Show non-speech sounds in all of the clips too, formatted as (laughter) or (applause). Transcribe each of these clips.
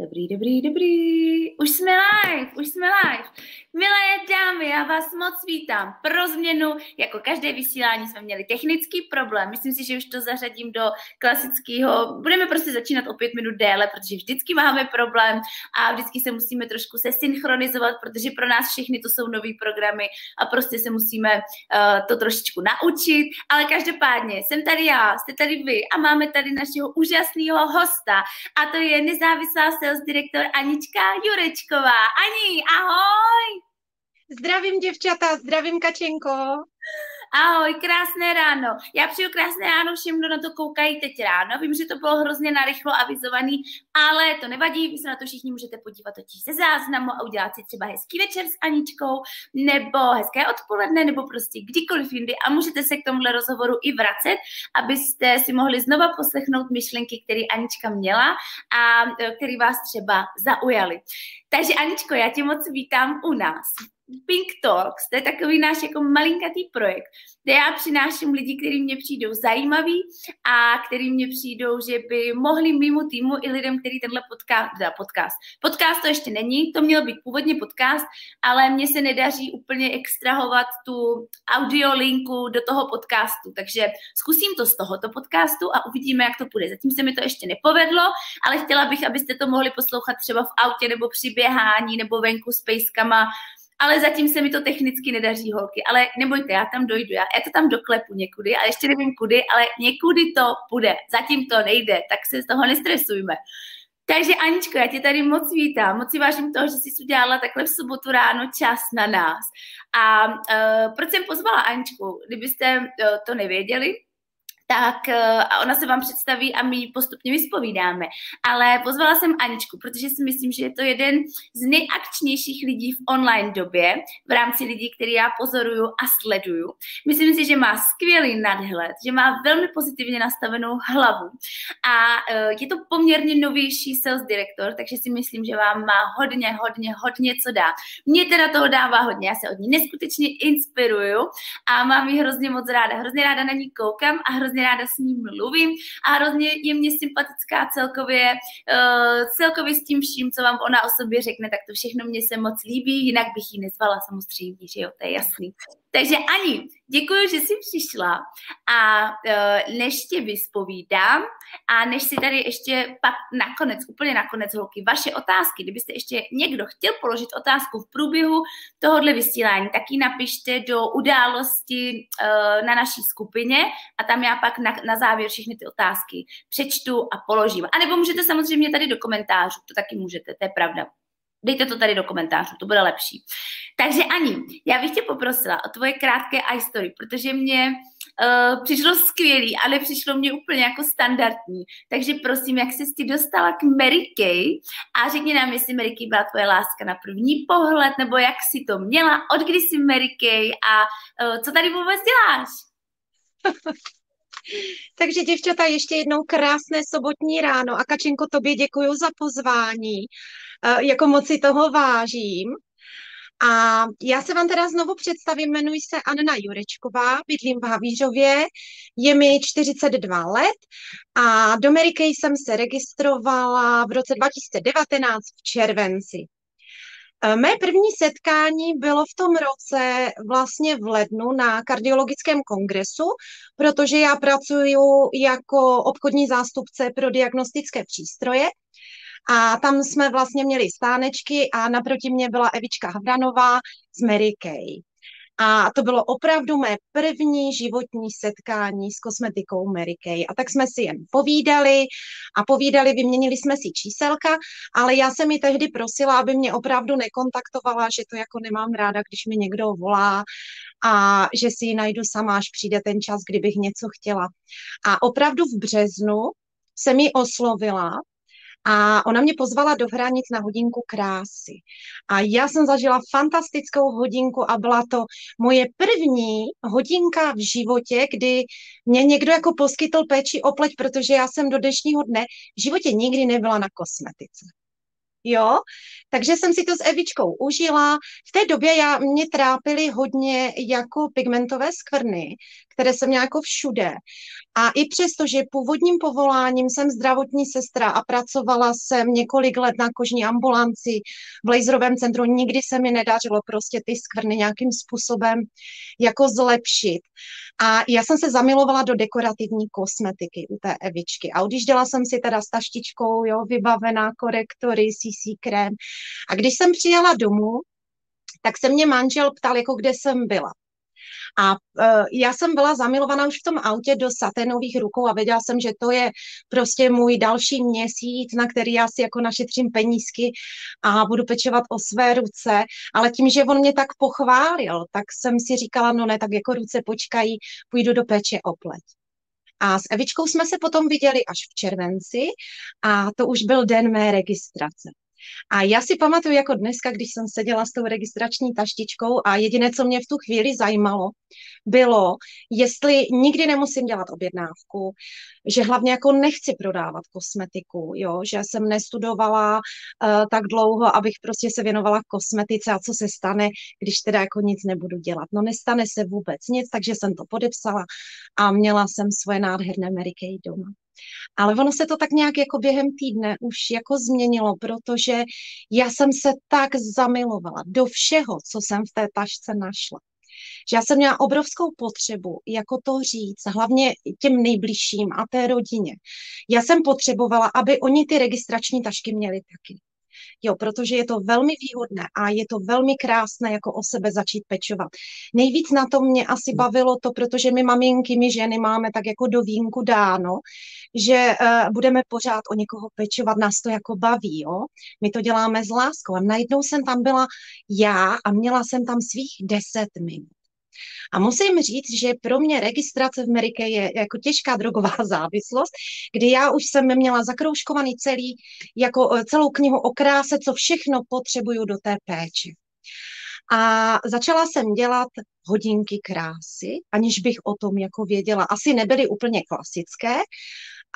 Dobrý, dobrý, dobrý. Už jsme live, už jsme live. Milé dámy, já vás moc vítám. Pro změnu, jako každé vysílání jsme měli technický problém. Myslím si, že už to zařadím do klasického. Budeme prostě začínat o pět minut déle, protože vždycky máme problém a vždycky se musíme trošku se synchronizovat, protože pro nás všechny to jsou nové programy a prostě se musíme uh, to trošičku naučit. Ale každopádně jsem tady já, jste tady vy a máme tady našeho úžasného hosta a to je nezávislá sales direktor Anička Jurečková. Ani, ahoj! Zdravím děvčata, zdravím Kačenko. Ahoj, krásné ráno. Já přeju krásné ráno všem, kdo na to koukají teď ráno. Vím, že to bylo hrozně narychlo avizovaný, ale to nevadí, vy se na to všichni můžete podívat totiž ze záznamu a udělat si třeba hezký večer s Aničkou, nebo hezké odpoledne, nebo prostě kdykoliv jindy a můžete se k tomuhle rozhovoru i vracet, abyste si mohli znova poslechnout myšlenky, které Anička měla a e, které vás třeba zaujaly. Takže Aničko, já tě moc vítám u nás. Pink Talks, to je takový náš jako malinkatý projekt, kde já přináším lidi, kteří mě přijdou zajímaví a kteří mě přijdou, že by mohli mimo týmu i lidem, který tenhle podcast, teda podcast, podcast to ještě není, to měl být původně podcast, ale mně se nedaří úplně extrahovat tu audiolinku do toho podcastu, takže zkusím to z tohoto podcastu a uvidíme, jak to půjde. Zatím se mi to ještě nepovedlo, ale chtěla bych, abyste to mohli poslouchat třeba v autě nebo při běhání nebo venku s pejskama, ale zatím se mi to technicky nedaří, holky. Ale nebojte, já tam dojdu, já, já to tam doklepu někudy a ještě nevím kudy, ale někudy to půjde. Zatím to nejde, tak se z toho nestresujme. Takže Aničko, já tě tady moc vítám, moc si vážím toho, že jsi udělala takhle v sobotu ráno čas na nás. A uh, proč jsem pozvala Aničku? Kdybyste uh, to nevěděli, tak eh, a ona se vám představí a my ji postupně vyspovídáme. Ale pozvala jsem Aničku, protože si myslím, že je to jeden z nejakčnějších lidí v online době, v rámci lidí, který já pozoruju a sleduju. Myslím si, že má skvělý nadhled, že má velmi pozitivně nastavenou hlavu a eh, je to poměrně novější sales direktor, takže si myslím, že vám má hodně, hodně, hodně co dá. Mně teda toho dává hodně, já se od ní neskutečně inspiruju a mám ji hrozně moc ráda. Hrozně ráda na ní koukám a hrozně hrozně ráda s ním mluvím a hrozně je mě sympatická celkově, uh, celkově s tím vším, co vám ona o sobě řekne, tak to všechno mě se moc líbí, jinak bych ji nezvala samozřejmě, že jo, to je jasný. Takže Ani, děkuji, že jsi přišla a uh, než tě vyspovídám a než si tady ještě pak nakonec, úplně nakonec holky, vaše otázky, kdybyste ještě někdo chtěl položit otázku v průběhu tohohle vysílání, tak ji napište do události uh, na naší skupině a tam já pak na, na závěr všechny ty otázky přečtu a položím. A nebo můžete samozřejmě tady do komentářů, to taky můžete, to je pravda. Dejte to tady do komentářů, to bude lepší. Takže Ani, já bych tě poprosila o tvoje krátké iStory, protože mě uh, přišlo skvělý, ale přišlo mě úplně jako standardní. Takže prosím, jak jsi ty dostala k Mary Kay a řekni nám, jestli Mary Kay byla tvoje láska na první pohled, nebo jak jsi to měla, od kdy jsi Mary Kay a uh, co tady vůbec děláš? (laughs) Takže děvčata, ještě jednou krásné sobotní ráno a Kačenko, tobě děkuji za pozvání. Eh, jako moc si toho vážím. A já se vám teda znovu představím, jmenuji se Anna Jurečková, bydlím v Havířově, je mi 42 let a do Kay jsem se registrovala v roce 2019 v červenci. Eh, mé první setkání bylo v tom roce vlastně v lednu na kardiologickém kongresu, protože já pracuji jako obchodní zástupce pro diagnostické přístroje a tam jsme vlastně měli stánečky a naproti mě byla Evička Havranová z Mary Kay. A to bylo opravdu mé první životní setkání s kosmetikou Mary Kay. A tak jsme si jen povídali a povídali, vyměnili jsme si číselka, ale já jsem mi tehdy prosila, aby mě opravdu nekontaktovala, že to jako nemám ráda, když mi někdo volá a že si ji najdu sama, až přijde ten čas, kdybych něco chtěla. A opravdu v březnu jsem ji oslovila a ona mě pozvala do hranic na hodinku krásy. A já jsem zažila fantastickou hodinku a byla to moje první hodinka v životě, kdy mě někdo jako poskytl péči o pleť, protože já jsem do dnešního dne v životě nikdy nebyla na kosmetice. Jo. Takže jsem si to s Evičkou užila. V té době já, mě trápily hodně jako pigmentové skvrny, které jsem měla jako všude. A i přesto, že původním povoláním jsem zdravotní sestra a pracovala jsem několik let na kožní ambulanci v laserovém centru, nikdy se mi nedařilo prostě ty skvrny nějakým způsobem jako zlepšit. A já jsem se zamilovala do dekorativní kosmetiky u té Evičky. A odjížděla jsem si teda s taštičkou, jo, vybavená korektory, CC krém. A když jsem přijela domů, tak se mě manžel ptal, jako kde jsem byla. A uh, já jsem byla zamilovaná už v tom autě do saténových rukou a věděla jsem, že to je prostě můj další měsíc, na který já si jako našetřím penízky a budu pečovat o své ruce. Ale tím, že on mě tak pochválil, tak jsem si říkala, no ne, tak jako ruce počkají, půjdu do péče o pleť. A s Evičkou jsme se potom viděli až v červenci a to už byl den mé registrace. A já si pamatuju jako dneska, když jsem seděla s tou registrační taštičkou a jediné, co mě v tu chvíli zajímalo, bylo, jestli nikdy nemusím dělat objednávku, že hlavně jako nechci prodávat kosmetiku, jo, že jsem nestudovala uh, tak dlouho, abych prostě se věnovala kosmetice a co se stane, když teda jako nic nebudu dělat. No nestane se vůbec nic, takže jsem to podepsala a měla jsem svoje nádherné Mary Kay doma. Ale ono se to tak nějak jako během týdne už jako změnilo, protože já jsem se tak zamilovala do všeho, co jsem v té tašce našla. Že já jsem měla obrovskou potřebu, jako to říct, hlavně těm nejbližším a té rodině. Já jsem potřebovala, aby oni ty registrační tašky měli taky. Jo, protože je to velmi výhodné a je to velmi krásné jako o sebe začít pečovat. Nejvíc na to mě asi bavilo to, protože my maminky, my ženy máme tak jako do vínku dáno, že uh, budeme pořád o někoho pečovat, nás to jako baví, jo. My to děláme s láskou a najednou jsem tam byla já a měla jsem tam svých deset minut. A musím říct, že pro mě registrace v Americe je jako těžká drogová (laughs) závislost, kdy já už jsem měla zakroužkovaný celý, jako eh, celou knihu o kráse, co všechno potřebuju do té péče. A začala jsem dělat hodinky krásy, aniž bych o tom jako věděla. Asi nebyly úplně klasické,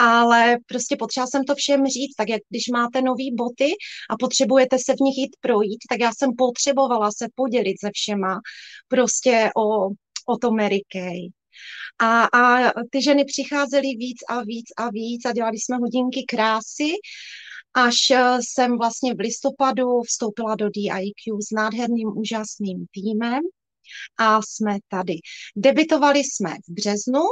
ale prostě potřeba jsem to všem říct, tak jak když máte nové boty a potřebujete se v nich jít projít, tak já jsem potřebovala se podělit se všema prostě o, o to Mary Kay. A, a ty ženy přicházely víc a víc a víc a dělali jsme hodinky krásy, až eh, jsem vlastně v listopadu vstoupila do DIQ s nádherným, úžasným týmem a jsme tady. Debitovali jsme v březnu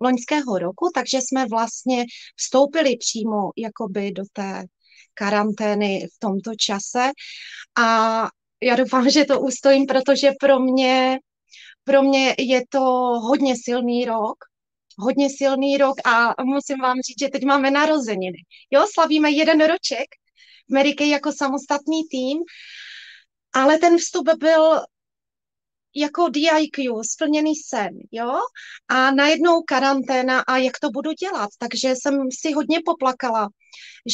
loňského roku, takže jsme vlastně vstoupili přímo jakoby do té karantény v tomto čase a já doufám, že to ustojím, protože pro mě, pro mě je to hodně silný rok, hodně silný rok a musím vám říct, že teď máme narozeniny. Jo, slavíme jeden roček v Ameriky jako samostatný tým, ale ten vstup byl jako DIQ, splněný sen, jo? A najednou karanténa a jak to budu dělat? Takže jsem si hodně poplakala,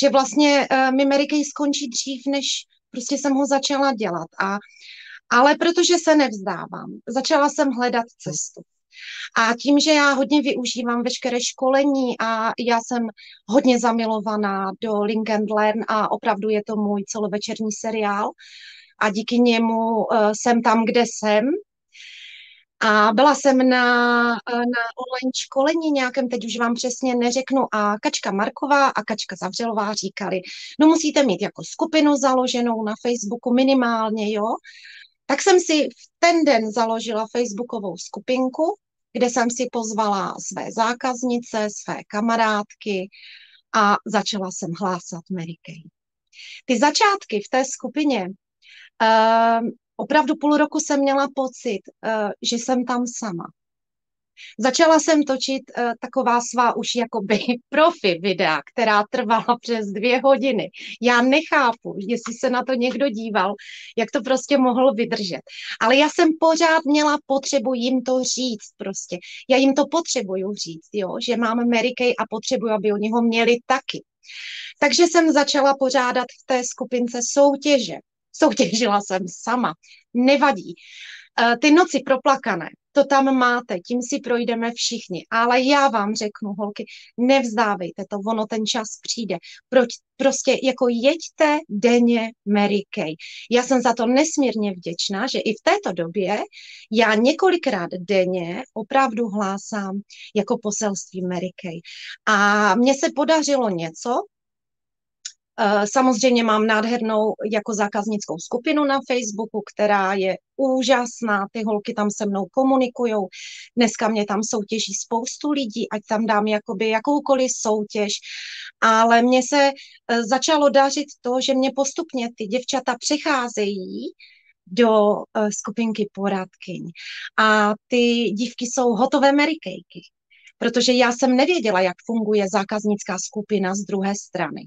že vlastně uh, mi Mary Kay skončí dřív, než prostě jsem ho začala dělat. A, ale protože se nevzdávám, začala jsem hledat cestu. A tím, že já hodně využívám veškeré školení a já jsem hodně zamilovaná do Link and Learn a opravdu je to můj celovečerní seriál, a díky němu uh, jsem tam, kde jsem, a byla jsem na, na online školení nějakém, teď už vám přesně neřeknu, a Kačka Marková a Kačka Zavřelová říkali, no musíte mít jako skupinu založenou na Facebooku minimálně, jo. Tak jsem si v ten den založila Facebookovou skupinku, kde jsem si pozvala své zákaznice, své kamarádky a začala jsem hlásat Mary Kay. Ty začátky v té skupině uh, opravdu půl roku jsem měla pocit, uh, že jsem tam sama. Začala jsem točit uh, taková svá už jakoby (laughs) profi videa, která trvala přes dvě hodiny. Já nechápu, jestli se na to někdo díval, jak to prostě mohl vydržet. Ale já jsem pořád měla potřebu jim to říct prostě. Já jim to potřebuju říct, jo, že mám Mary Kay a potřebuju, aby oni ho měli taky. Takže jsem začala pořádat v té skupince soutěže soutěžila jsem sama. Nevadí. Eh, ty noci proplakané, to tam máte, tím si projdeme všichni. Ale já vám řeknu, holky, nevzdávejte to, ono ten čas přijde. Proč, prostě jako jeďte denně Mary Kay. Já jsem za to nesmírně vděčná, že i v této době já několikrát denně opravdu hlásám jako poselství Mary Kay. A mně se podařilo něco, samozřejmě mám nádhernou jako zákaznickou skupinu na Facebooku, která je úžasná, ty holky tam se mnou komunikují. Dneska mě tam soutěží spoustu lidí, ať tam dám jakoby jakoukoliv soutěž, ale mně se eh, začalo dařit to, že mě postupně ty děvčata přecházejí do eh, skupinky poradkyň. A ty dívky jsou hotové merikejky protože já jsem nevěděla, jak funguje zákaznická skupina z druhé strany.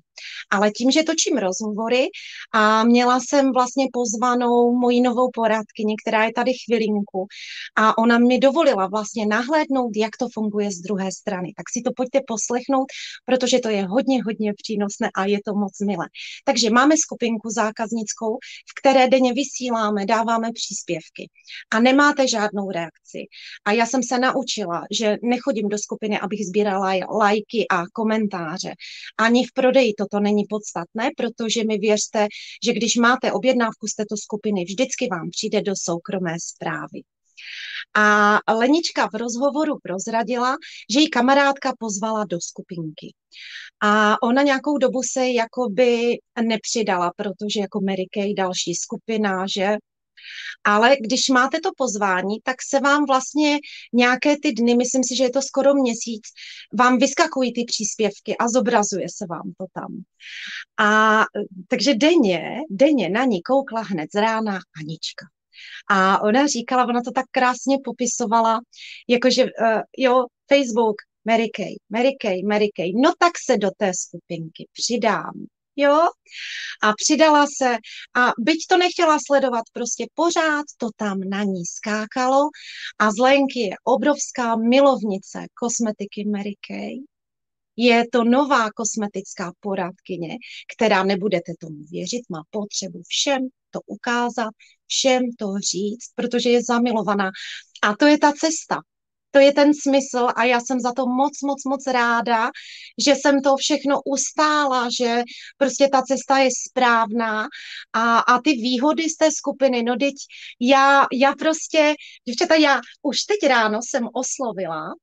Ale tím, že točím rozhovory a měla jsem vlastně pozvanou moji novou poradkyni, která je tady chvilinku a ona mi dovolila vlastně nahlédnout, jak to funguje z druhé strany. Tak si to pojďte poslechnout, protože to je hodně, hodně přínosné a je to moc milé. Takže máme skupinku zákaznickou, v které denně vysíláme, dáváme příspěvky a nemáte žádnou reakci. A já jsem se naučila, že nechodím do skupiny, abych sbírala lajky a komentáře. Ani v prodeji toto není podstatné, protože mi věřte, že když máte objednávku z této skupiny, vždycky vám přijde do soukromé zprávy. A Lenička v rozhovoru prozradila, že jí kamarádka pozvala do skupinky. A ona nějakou dobu se jakoby nepřidala, protože jako Mary Kay další skupina, že ale když máte to pozvání, tak se vám vlastně nějaké ty dny, myslím si, že je to skoro měsíc, vám vyskakují ty příspěvky a zobrazuje se vám to tam. A takže denně, denně na ní koukla hned z rána Anička. A ona říkala, ona to tak krásně popisovala, jakože uh, jo, Facebook, Mary Kay, Mary Kay, Mary Kay, no tak se do té skupinky přidám jo, a přidala se a byť to nechtěla sledovat, prostě pořád to tam na ní skákalo a z Lenky je obrovská milovnice kosmetiky Mary Kay. Je to nová kosmetická poradkyně, která, nebudete tomu věřit, má potřebu všem to ukázat, všem to říct, protože je zamilovaná. A to je ta cesta to je ten smysl a já jsem za to moc, moc, moc ráda, že jsem to všechno ustála, že prostě ta cesta je správná a, a ty výhody z té skupiny, no teď já, já prostě, děvčata, já už teď ráno jsem oslovila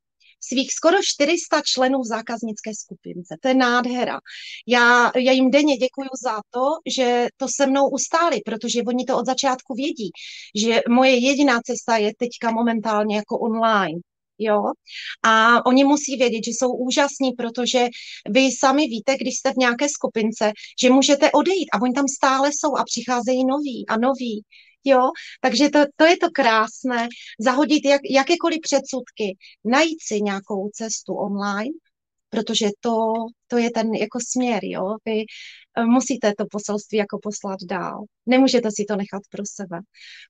svých skoro 400 členů v zákaznické skupince. To je nádhera. Já, já jim denně děkuji za to, že to se mnou ustáli, protože oni to od začátku vědí, že moje jediná cesta je teďka momentálně jako online jo. A oni musí vědět, že jsou úžasní, protože vy sami víte, když jste v nějaké skupince, že můžete odejít a oni tam stále jsou a přicházejí noví a noví. Jo, takže to, to je to krásné, zahodit jak, jakékoliv předsudky, najít si nějakou cestu online, protože to, to je ten jako směr, jo. Vy eh, musíte to poselství jako poslat dál. Nemůžete si to nechat pro sebe,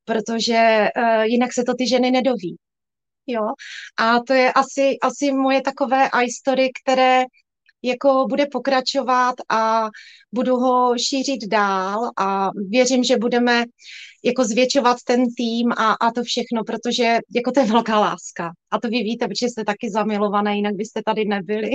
protože uh, jinak se to ty ženy nedoví. Jo? A to je asi, asi moje takové iStory, které jako bude pokračovat a budu ho šířit dál a věřím, že budeme jako zvětšovat ten tým a, a to všechno, protože jako to je velká láska. A to vy víte, protože jste taky zamilované, jinak byste tady nebyli.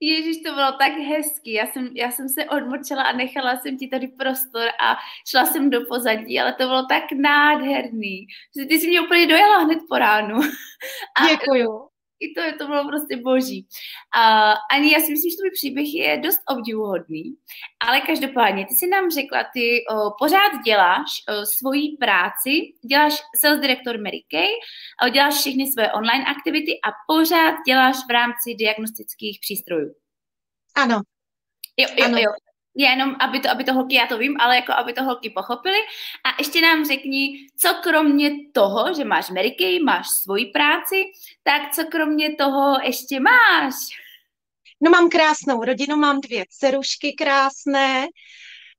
Ježíš, to bylo tak hezký. Já jsem, já jsem se odmlčela a nechala jsem ti tady prostor a šla jsem do pozadí, ale to bylo tak nádherný. Ty jsi mě úplně dojela hned po ránu. (laughs) A Děkuju i to, to bylo prostě boží. A ani já si myslím, že tvůj příběh je dost obdivuhodný, ale každopádně, ty si nám řekla, ty o, pořád děláš o, svoji práci, děláš sales director Mary Kay, o, děláš všechny své online aktivity a pořád děláš v rámci diagnostických přístrojů. Ano. Jo, jo, ano. jo jenom, aby to, aby to holky, já to vím, ale jako aby to holky pochopili. A ještě nám řekni, co kromě toho, že máš Mary máš svoji práci, tak co kromě toho ještě máš? No mám krásnou rodinu, mám dvě dcerušky krásné,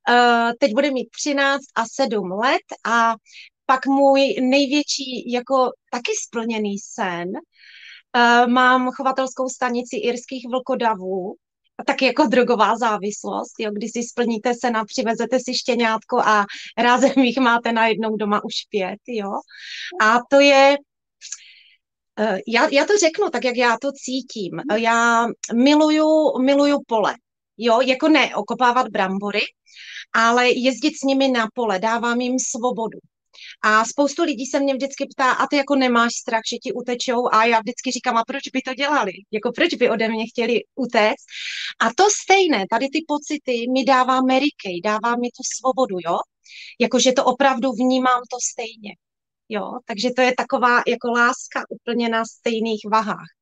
uh, teď bude mít 13 a 7 let a pak můj největší jako taky splněný sen, uh, mám chovatelskou stanici irských vlkodavů, tak jako drogová závislost, jo, když si splníte se na, přivezete si štěňátko a rázem jich máte najednou doma už pět, jo. A to je, eh, já, já to řeknu tak, jak já to cítím. Já miluju, miluju pole, jo, jako ne okopávat brambory, ale jezdit s nimi na pole, dávám jim svobodu. A spoustu lidí se mě vždycky ptá, a ty jako nemáš strach, že ti utečou? A já vždycky říkám, a proč by to dělali? Jako proč by ode mě chtěli utéct? A to stejné, tady ty pocity mi dává Mary Kay, dává mi tu svobodu, jo? Jakože to opravdu vnímám to stejně. Jo, takže to je taková jako láska úplně na stejných vahách.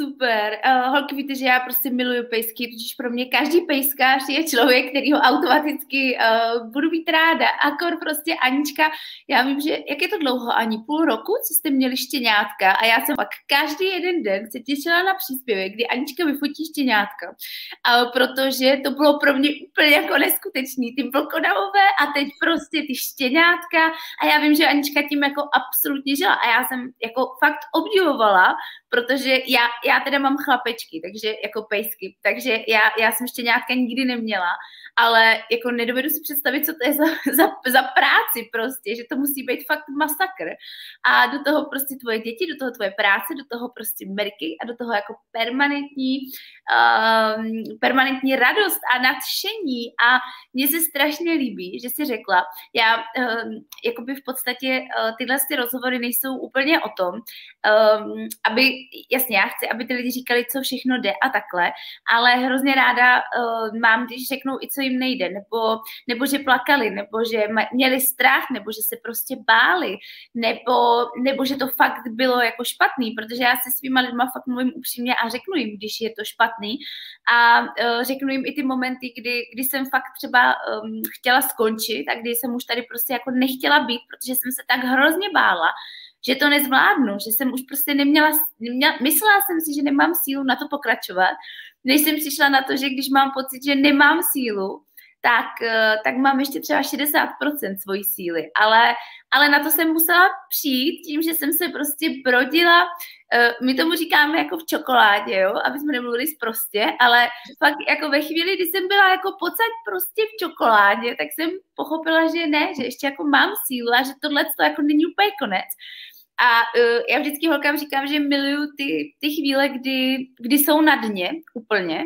Super. Uh, holky, víte, že já prostě miluju pejsky, protože pro mě každý pejskář je člověk, který ho automaticky uh, budu být ráda. Akor prostě Anička, já vím, že jak je to dlouho, ani půl roku, co jste měli štěňátka a já jsem pak každý jeden den se těšila na příspěvek, kdy Anička vyfotí štěňátka, uh, protože to bylo pro mě úplně jako neskutečný, ty vlkodavové a teď prostě ty štěňátka a já vím, že Anička tím jako absolutně žila a já jsem jako fakt obdivovala, protože já, já teda mám chlapečky, takže jako pejsky, takže já, já jsem ještě nějaká nikdy neměla, ale jako nedovedu si představit, co to je za, (laughs) za, za práci prostě, že to musí být fakt masakr. A do toho prostě tvoje děti, do toho tvoje práce, do toho prostě merky a do toho jako permanentní, um, permanentní radost a nadšení a mně se strašně líbí, že jsi řekla, já um, jakoby v podstatě uh, tyhle ty rozhovory nejsou úplně o tom, um, aby, jasně, já chci, aby ty lidi říkali, co všechno jde a takhle, ale hrozně ráda uh, mám, když řeknou i co jim nejde, nebo, nebo že plakali, nebo že měli strach, nebo že se prostě báli, nebo, nebo že to fakt bylo jako špatný, protože já se svýma lidma fakt mluvím upřímně a řeknu jim, když je to špatný. A uh, řeknu jim i ty momenty, kdy, kdy jsem fakt třeba um, chtěla skončit a kdy jsem už tady prostě jako nechtěla být, protože jsem se tak hrozně bála, že to nezvládnu, že jsem už prostě neměla, neměla, myslela jsem si, že nemám sílu na to pokračovat, než jsem přišla na to, že když mám pocit, že nemám sílu, tak, eh, tak mám ještě třeba 60% svojí síly. Ale, ale na to jsem musela přijít tím, že jsem se prostě brodila, eh, my tomu říkáme jako v čokoládě, jo, aby jsme nemluvili prostě, ale fakt jako ve chvíli, kdy jsem byla jako pocať prostě v čokoládě, tak jsem pochopila, že ne, že ještě jako mám sílu a že tohle to jako není úplně konec. A uh, já vždycky holkám říkám, že miluju ty, ty chvíle, kdy, kdy jsou na dně úplně,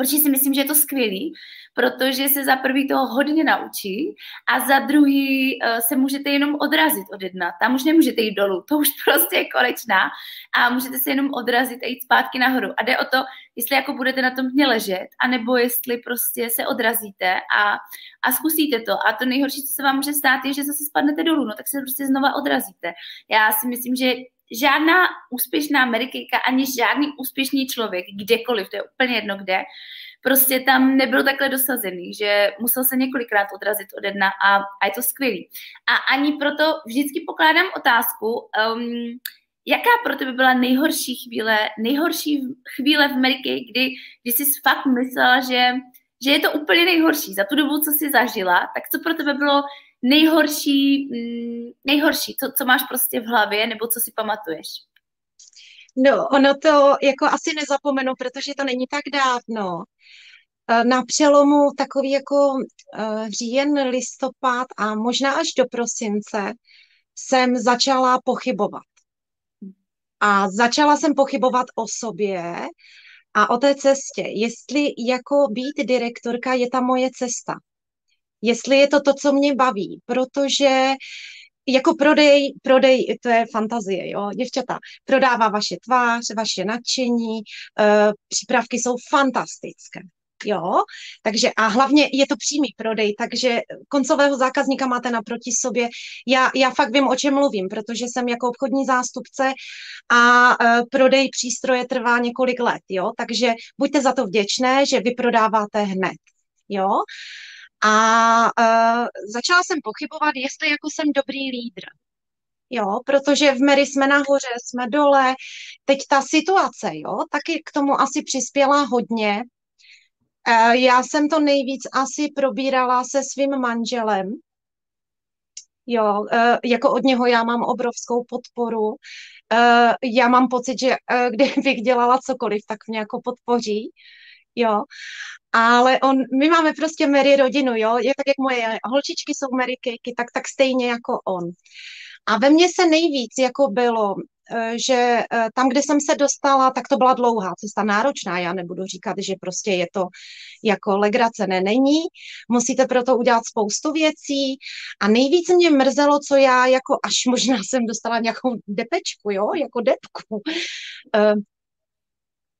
protože si myslím, že je to skvělý, protože se za prvý toho hodně naučí a za druhý uh, se můžete jenom odrazit od jedna. Tam už nemůžete jít dolů, to už (laughs) prostě je konečná a můžete se jenom odrazit a jít zpátky nahoru. A jde o to, jestli jako budete na tom dně ležet, anebo jestli prostě se odrazíte a, a zkusíte to. A to nejhorší, co se vám může stát, je, že zase spadnete dolů, no tak se prostě znova odrazíte. Já si myslím, že žádná úspěšná Amerikejka ani žádný úspěšný člověk, kdekoliv, to je úplně jedno kde, prostě tam nebyl takhle dosazený, že musel se několikrát odrazit ode dna a, a je to skvělý. A ani proto vždycky pokládám otázku, um, jaká pro tebe byla nejhorší chvíle, nejhorší chvíle v Americe, kdy, kdy jsi fakt myslela, že, že je to úplně nejhorší za tu dobu, co jsi zažila, tak co pro tebe bylo nejhorší, mm, nejhorší, co, co máš prostě v hlavě, nebo co si pamatuješ? No, ono to jako asi nezapomenu, protože to není tak dávno. E, na přelomu takový jako e, říjen, listopad a možná až do prosince jsem začala pochybovat. A začala jsem pochybovat o sobě a o té cestě. Jestli jako být direktorka je ta moje cesta jestli je to to, co mě baví, protože jako prodej, prodej, to je fantazie, jo, děvčata, prodává vaše tvář, vaše nadšení, uh, přípravky jsou fantastické, jo, takže a hlavně je to přímý prodej, takže koncového zákazníka máte naproti sobě, já, já fakt vím, o čem mluvím, protože jsem jako obchodní zástupce a uh, prodej přístroje trvá několik let, jo, takže buďte za to vděčné, že vy prodáváte hned, jo, a uh, začala jsem pochybovat, jestli jako jsem dobrý lídr. Jo, protože v Mary jsme nahoře, jsme dole. Teď ta situace, jo, taky k tomu asi přispěla hodně. Uh, já jsem to nejvíc asi probírala se svým manželem. Jo, uh, jako od něho já mám obrovskou podporu. Já mám pocit, že kdybych dělala cokoliv, tak mě jako podpoří. Jo, ale on, my máme prostě Mary rodinu, jo, je tak, jak moje holčičky jsou Mary Cakey, tak, tak stejně jako on. A ve mně se nejvíc jako bylo, eh, že eh, tam, kde jsem se dostala, tak to byla dlouhá cesta, náročná. Já nebudu říkat, že prostě je to jako legrace, ne, není. Musíte pro to udělat spoustu věcí. A nejvíc mě mrzelo, co já jako až možná jsem dostala nějakou depečku, jo, jako depku.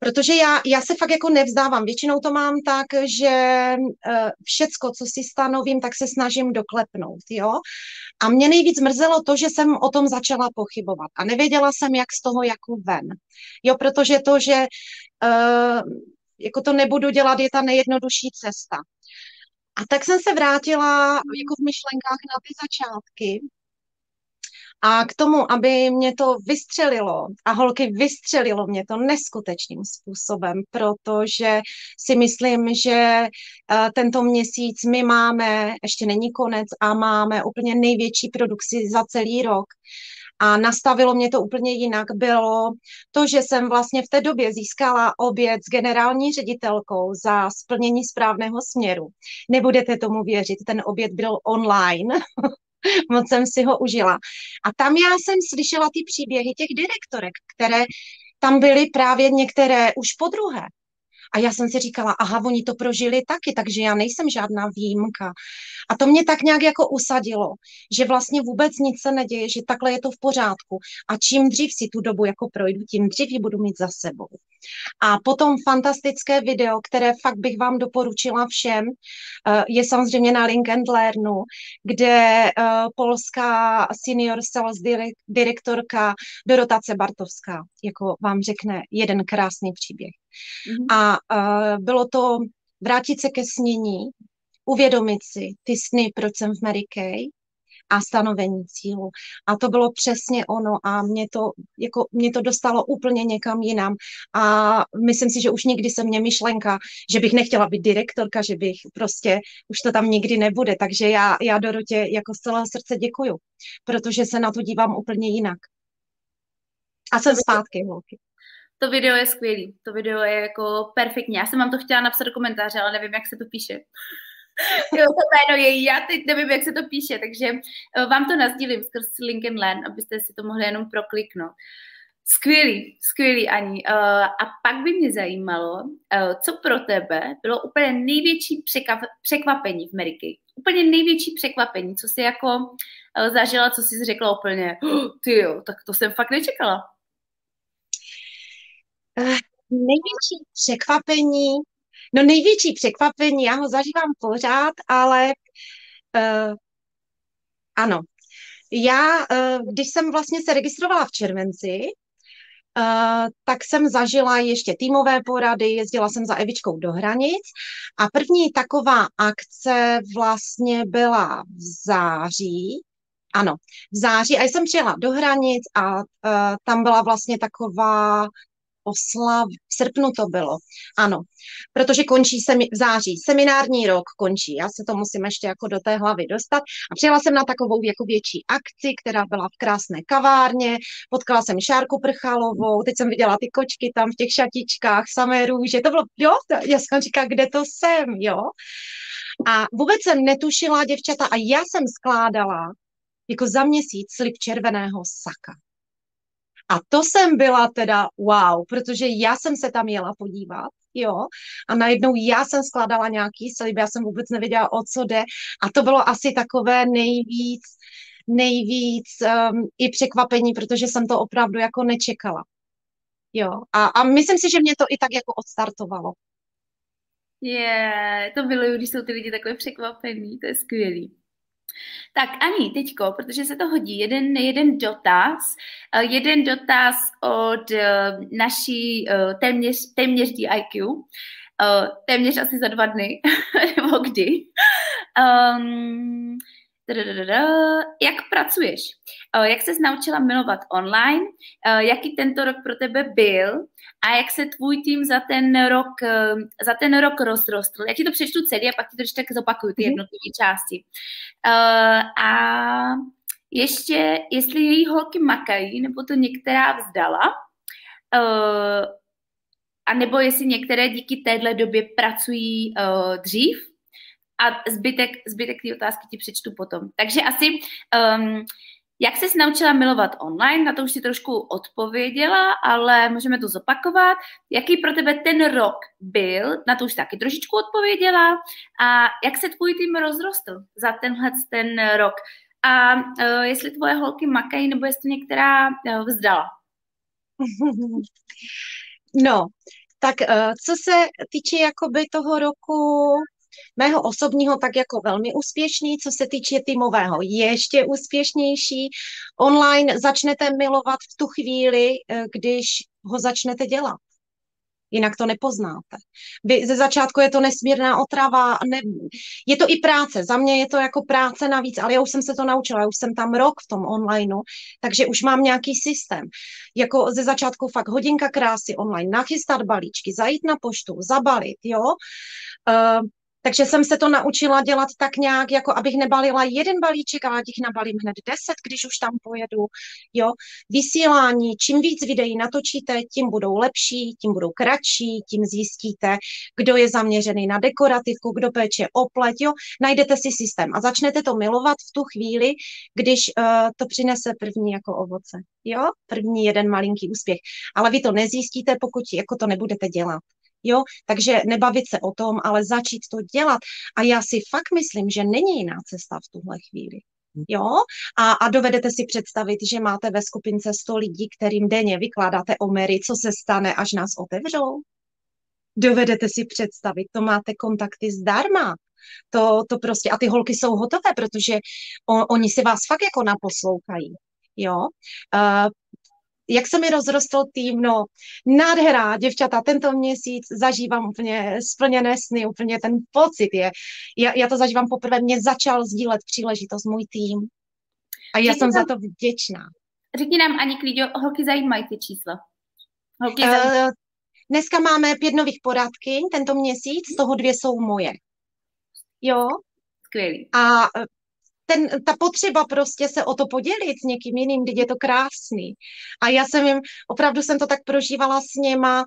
Eh, Protože já, já se fakt jako nevzdávám. Většinou to mám tak, že uh, všecko, co si stanovím, tak se snažím doklepnout, jo. A mě nejvíc mrzelo to, že jsem o tom začala pochybovat a nevěděla jsem, jak z toho jako ven. Jo, protože to, že uh, jako to nebudu dělat, je ta nejjednodušší cesta. A tak jsem se vrátila jako v myšlenkách na ty začátky a k tomu, aby mě to vystřelilo, a holky vystřelilo mě to neskutečným způsobem, protože si myslím, že eh, tento měsíc my máme, ještě není konec, a máme úplně největší produkci za celý rok. A nastavilo mě to úplně jinak. Bylo to, že jsem vlastně v té době získala oběd s generální ředitelkou za splnění správného směru. Nebudete tomu věřit, ten oběd byl online. (laughs) (laughs) moc jsem si ho užila. A tam já jsem slyšela ty příběhy těch direktorek, které tam byly právě některé už po druhé. A já jsem si říkala, aha, oni to prožili taky, takže já nejsem žádná výjimka. A to mě tak nějak jako usadilo, že vlastně vůbec nic se neděje, že takhle je to v pořádku. A čím dřív si tu dobu jako projdu, tím dřív ji budu mít za sebou. A potom fantastické video, které fakt bych vám doporučila všem, eh, je samozřejmě na Link and Learnu, kde eh, polská senior sales direktorka Dorota Bartovská jako vám řekne jeden krásný příběh. Mm-hmm. A uh, bylo to vrátit se ke snění, uvědomit si ty sny, proč jsem v Mary Kay a stanovení cílu. A to bylo přesně ono a mě to, jako, mě to dostalo úplně někam jinam. A myslím si, že už nikdy se mě myšlenka, že bych nechtěla být direktorka, že bych prostě, už to tam nikdy nebude. Takže já, já Dorotě jako z celého srdce děkuju, protože se na to dívám úplně jinak. A jsem zpátky, holky to video je skvělý, to video je jako perfektní. Já jsem vám to chtěla napsat do komentáře, ale nevím, jak se to píše. (laughs) jo, to jméno je, já teď nevím, jak se to píše, takže eh, vám to nazdílím skrz link and learn, abyste si to mohli jenom prokliknout. Skvělý, skvělý, Ani. Uh, a pak by mě zajímalo, uh, co pro tebe bylo úplně největší překvapení v Ameriky. Úplně největší překvapení, co jsi jako zažila, co jsi řekla úplně, oh, ty jo, tak to jsem fakt nečekala. Největší překvapení, no největší překvapení, já ho zažívám pořád, ale uh, ano. Já, uh, když jsem vlastně se registrovala v červenci, Uh, tak jsem zažila ještě týmové porady, jezdila jsem za Evičkou do hranic a první taková akce vlastně byla v září, ano, v září a jsem přijela do hranic a uh, tam byla vlastně taková oslav, v srpnu to bylo, ano, protože končí semi, v září, seminární rok končí, já se to musím ještě jako do té hlavy dostat. A přijela jsem na takovou jako větší akci, která byla v krásné kavárně, potkala jsem Šárku Prchalovou, teď jsem viděla ty kočky tam v těch šatičkách, samé růže, to bylo, jo, já jsem říkala, kde to jsem, jo, a vůbec jsem netušila, děvčata, a já jsem skládala jako za měsíc slib červeného saka. A to jsem byla teda wow, protože já jsem se tam jela podívat, jo, a najednou já jsem skladala nějaký slib, já jsem vůbec nevěděla, o co jde a to bylo asi takové nejvíc, nejvíc um, i překvapení, protože jsem to opravdu jako nečekala. Jo, a, a myslím si, že mě to i tak jako odstartovalo. Je, yeah, to miluju, když jsou ty lidi takové překvapení, to je skvělý. Tak Ani, teďko, protože se to hodí, jeden, jeden dotaz, eh, jeden dotaz od eh, naší eh, téměř, téměř DIQ, téměř asi za dva dny, (laughs) nebo kdy. Um, jak pracuješ? Jak se naučila milovat online? Jaký tento rok pro tebe byl? A jak se tvůj tým za ten rok, za ten rok rozrostl? Já ti to přečtu celý a pak ti to ještě tak zopakuju, ty mhm. jednotlivé části. A ještě, jestli její holky makají, nebo to některá vzdala, a nebo jestli některé díky téhle době pracují dřív, a zbytek, zbytek té otázky ti přečtu potom. Takže asi um, jak jsi naučila milovat online? Na to už si trošku odpověděla, ale můžeme to zopakovat. Jaký pro tebe ten rok byl? Na to už taky trošičku odpověděla. A jak se tvůj tým rozrostl za tenhle ten rok? A uh, jestli tvoje holky makají, nebo jestli některá uh, vzdala? (laughs) No, tak uh, co se týče jakoby toho roku mého osobního tak jako velmi úspěšný, co se týče týmového ještě úspěšnější. Online začnete milovat v tu chvíli, eh, když ho začnete dělat. Jinak to nepoznáte. Vy, ze začátku je to nesmírná otrava, ne, je to i práce. Za mě je to jako práce navíc, ale já už jsem se to naučila, já už jsem tam rok v tom onlineu, takže už mám nějaký systém. Jako ze začátku fakt hodinka krásy online, nachystat balíčky, zajít na poštu, zabalit, jo. Uh, takže jsem se to naučila dělat tak nějak, jako abych nebalila jeden balíček, ale těch nabalím hned deset, když už tam pojedu. Jo? Vysílání, čím víc videí natočíte, tím budou lepší, tím budou kratší, tím zjistíte, kdo je zaměřený na dekorativku, kdo péče o pleť, jo? Najdete si systém a začnete to milovat v tu chvíli, když uh, to přinese první jako ovoce. Jo? První jeden malinký úspěch. Ale vy to nezjistíte, pokud jako to nebudete dělat. Jo, takže nebavit se o tom, ale začít to dělat. A já si fakt myslím, že není jiná cesta v tuhle chvíli. Jo? A, a dovedete si představit, že máte ve skupince 100 lidí, kterým denně vykládáte omery, co se stane, až nás otevřou? Dovedete si představit, to máte kontakty zdarma. To, to prostě, a ty holky jsou hotové, protože on, oni si vás fakt jako naposlouchají. Jo? Uh, jak se mi rozrostl tým, no nádhera, děvčata, tento měsíc zažívám úplně splněné sny, úplně ten pocit je, já, já to zažívám poprvé, mě začal sdílet příležitost můj tým a já Řekni jsem nám, za to vděčná. Řekni nám, Ani Klíďo, holky zajímají ty čísla. Holky zajímají. Uh, dneska máme pět nových poradkyň, tento měsíc, z toho dvě jsou moje. Jo? Skvělý. A ten, ta potřeba prostě se o to podělit s někým jiným, když je to krásný. A já jsem jim, opravdu jsem to tak prožívala s něma,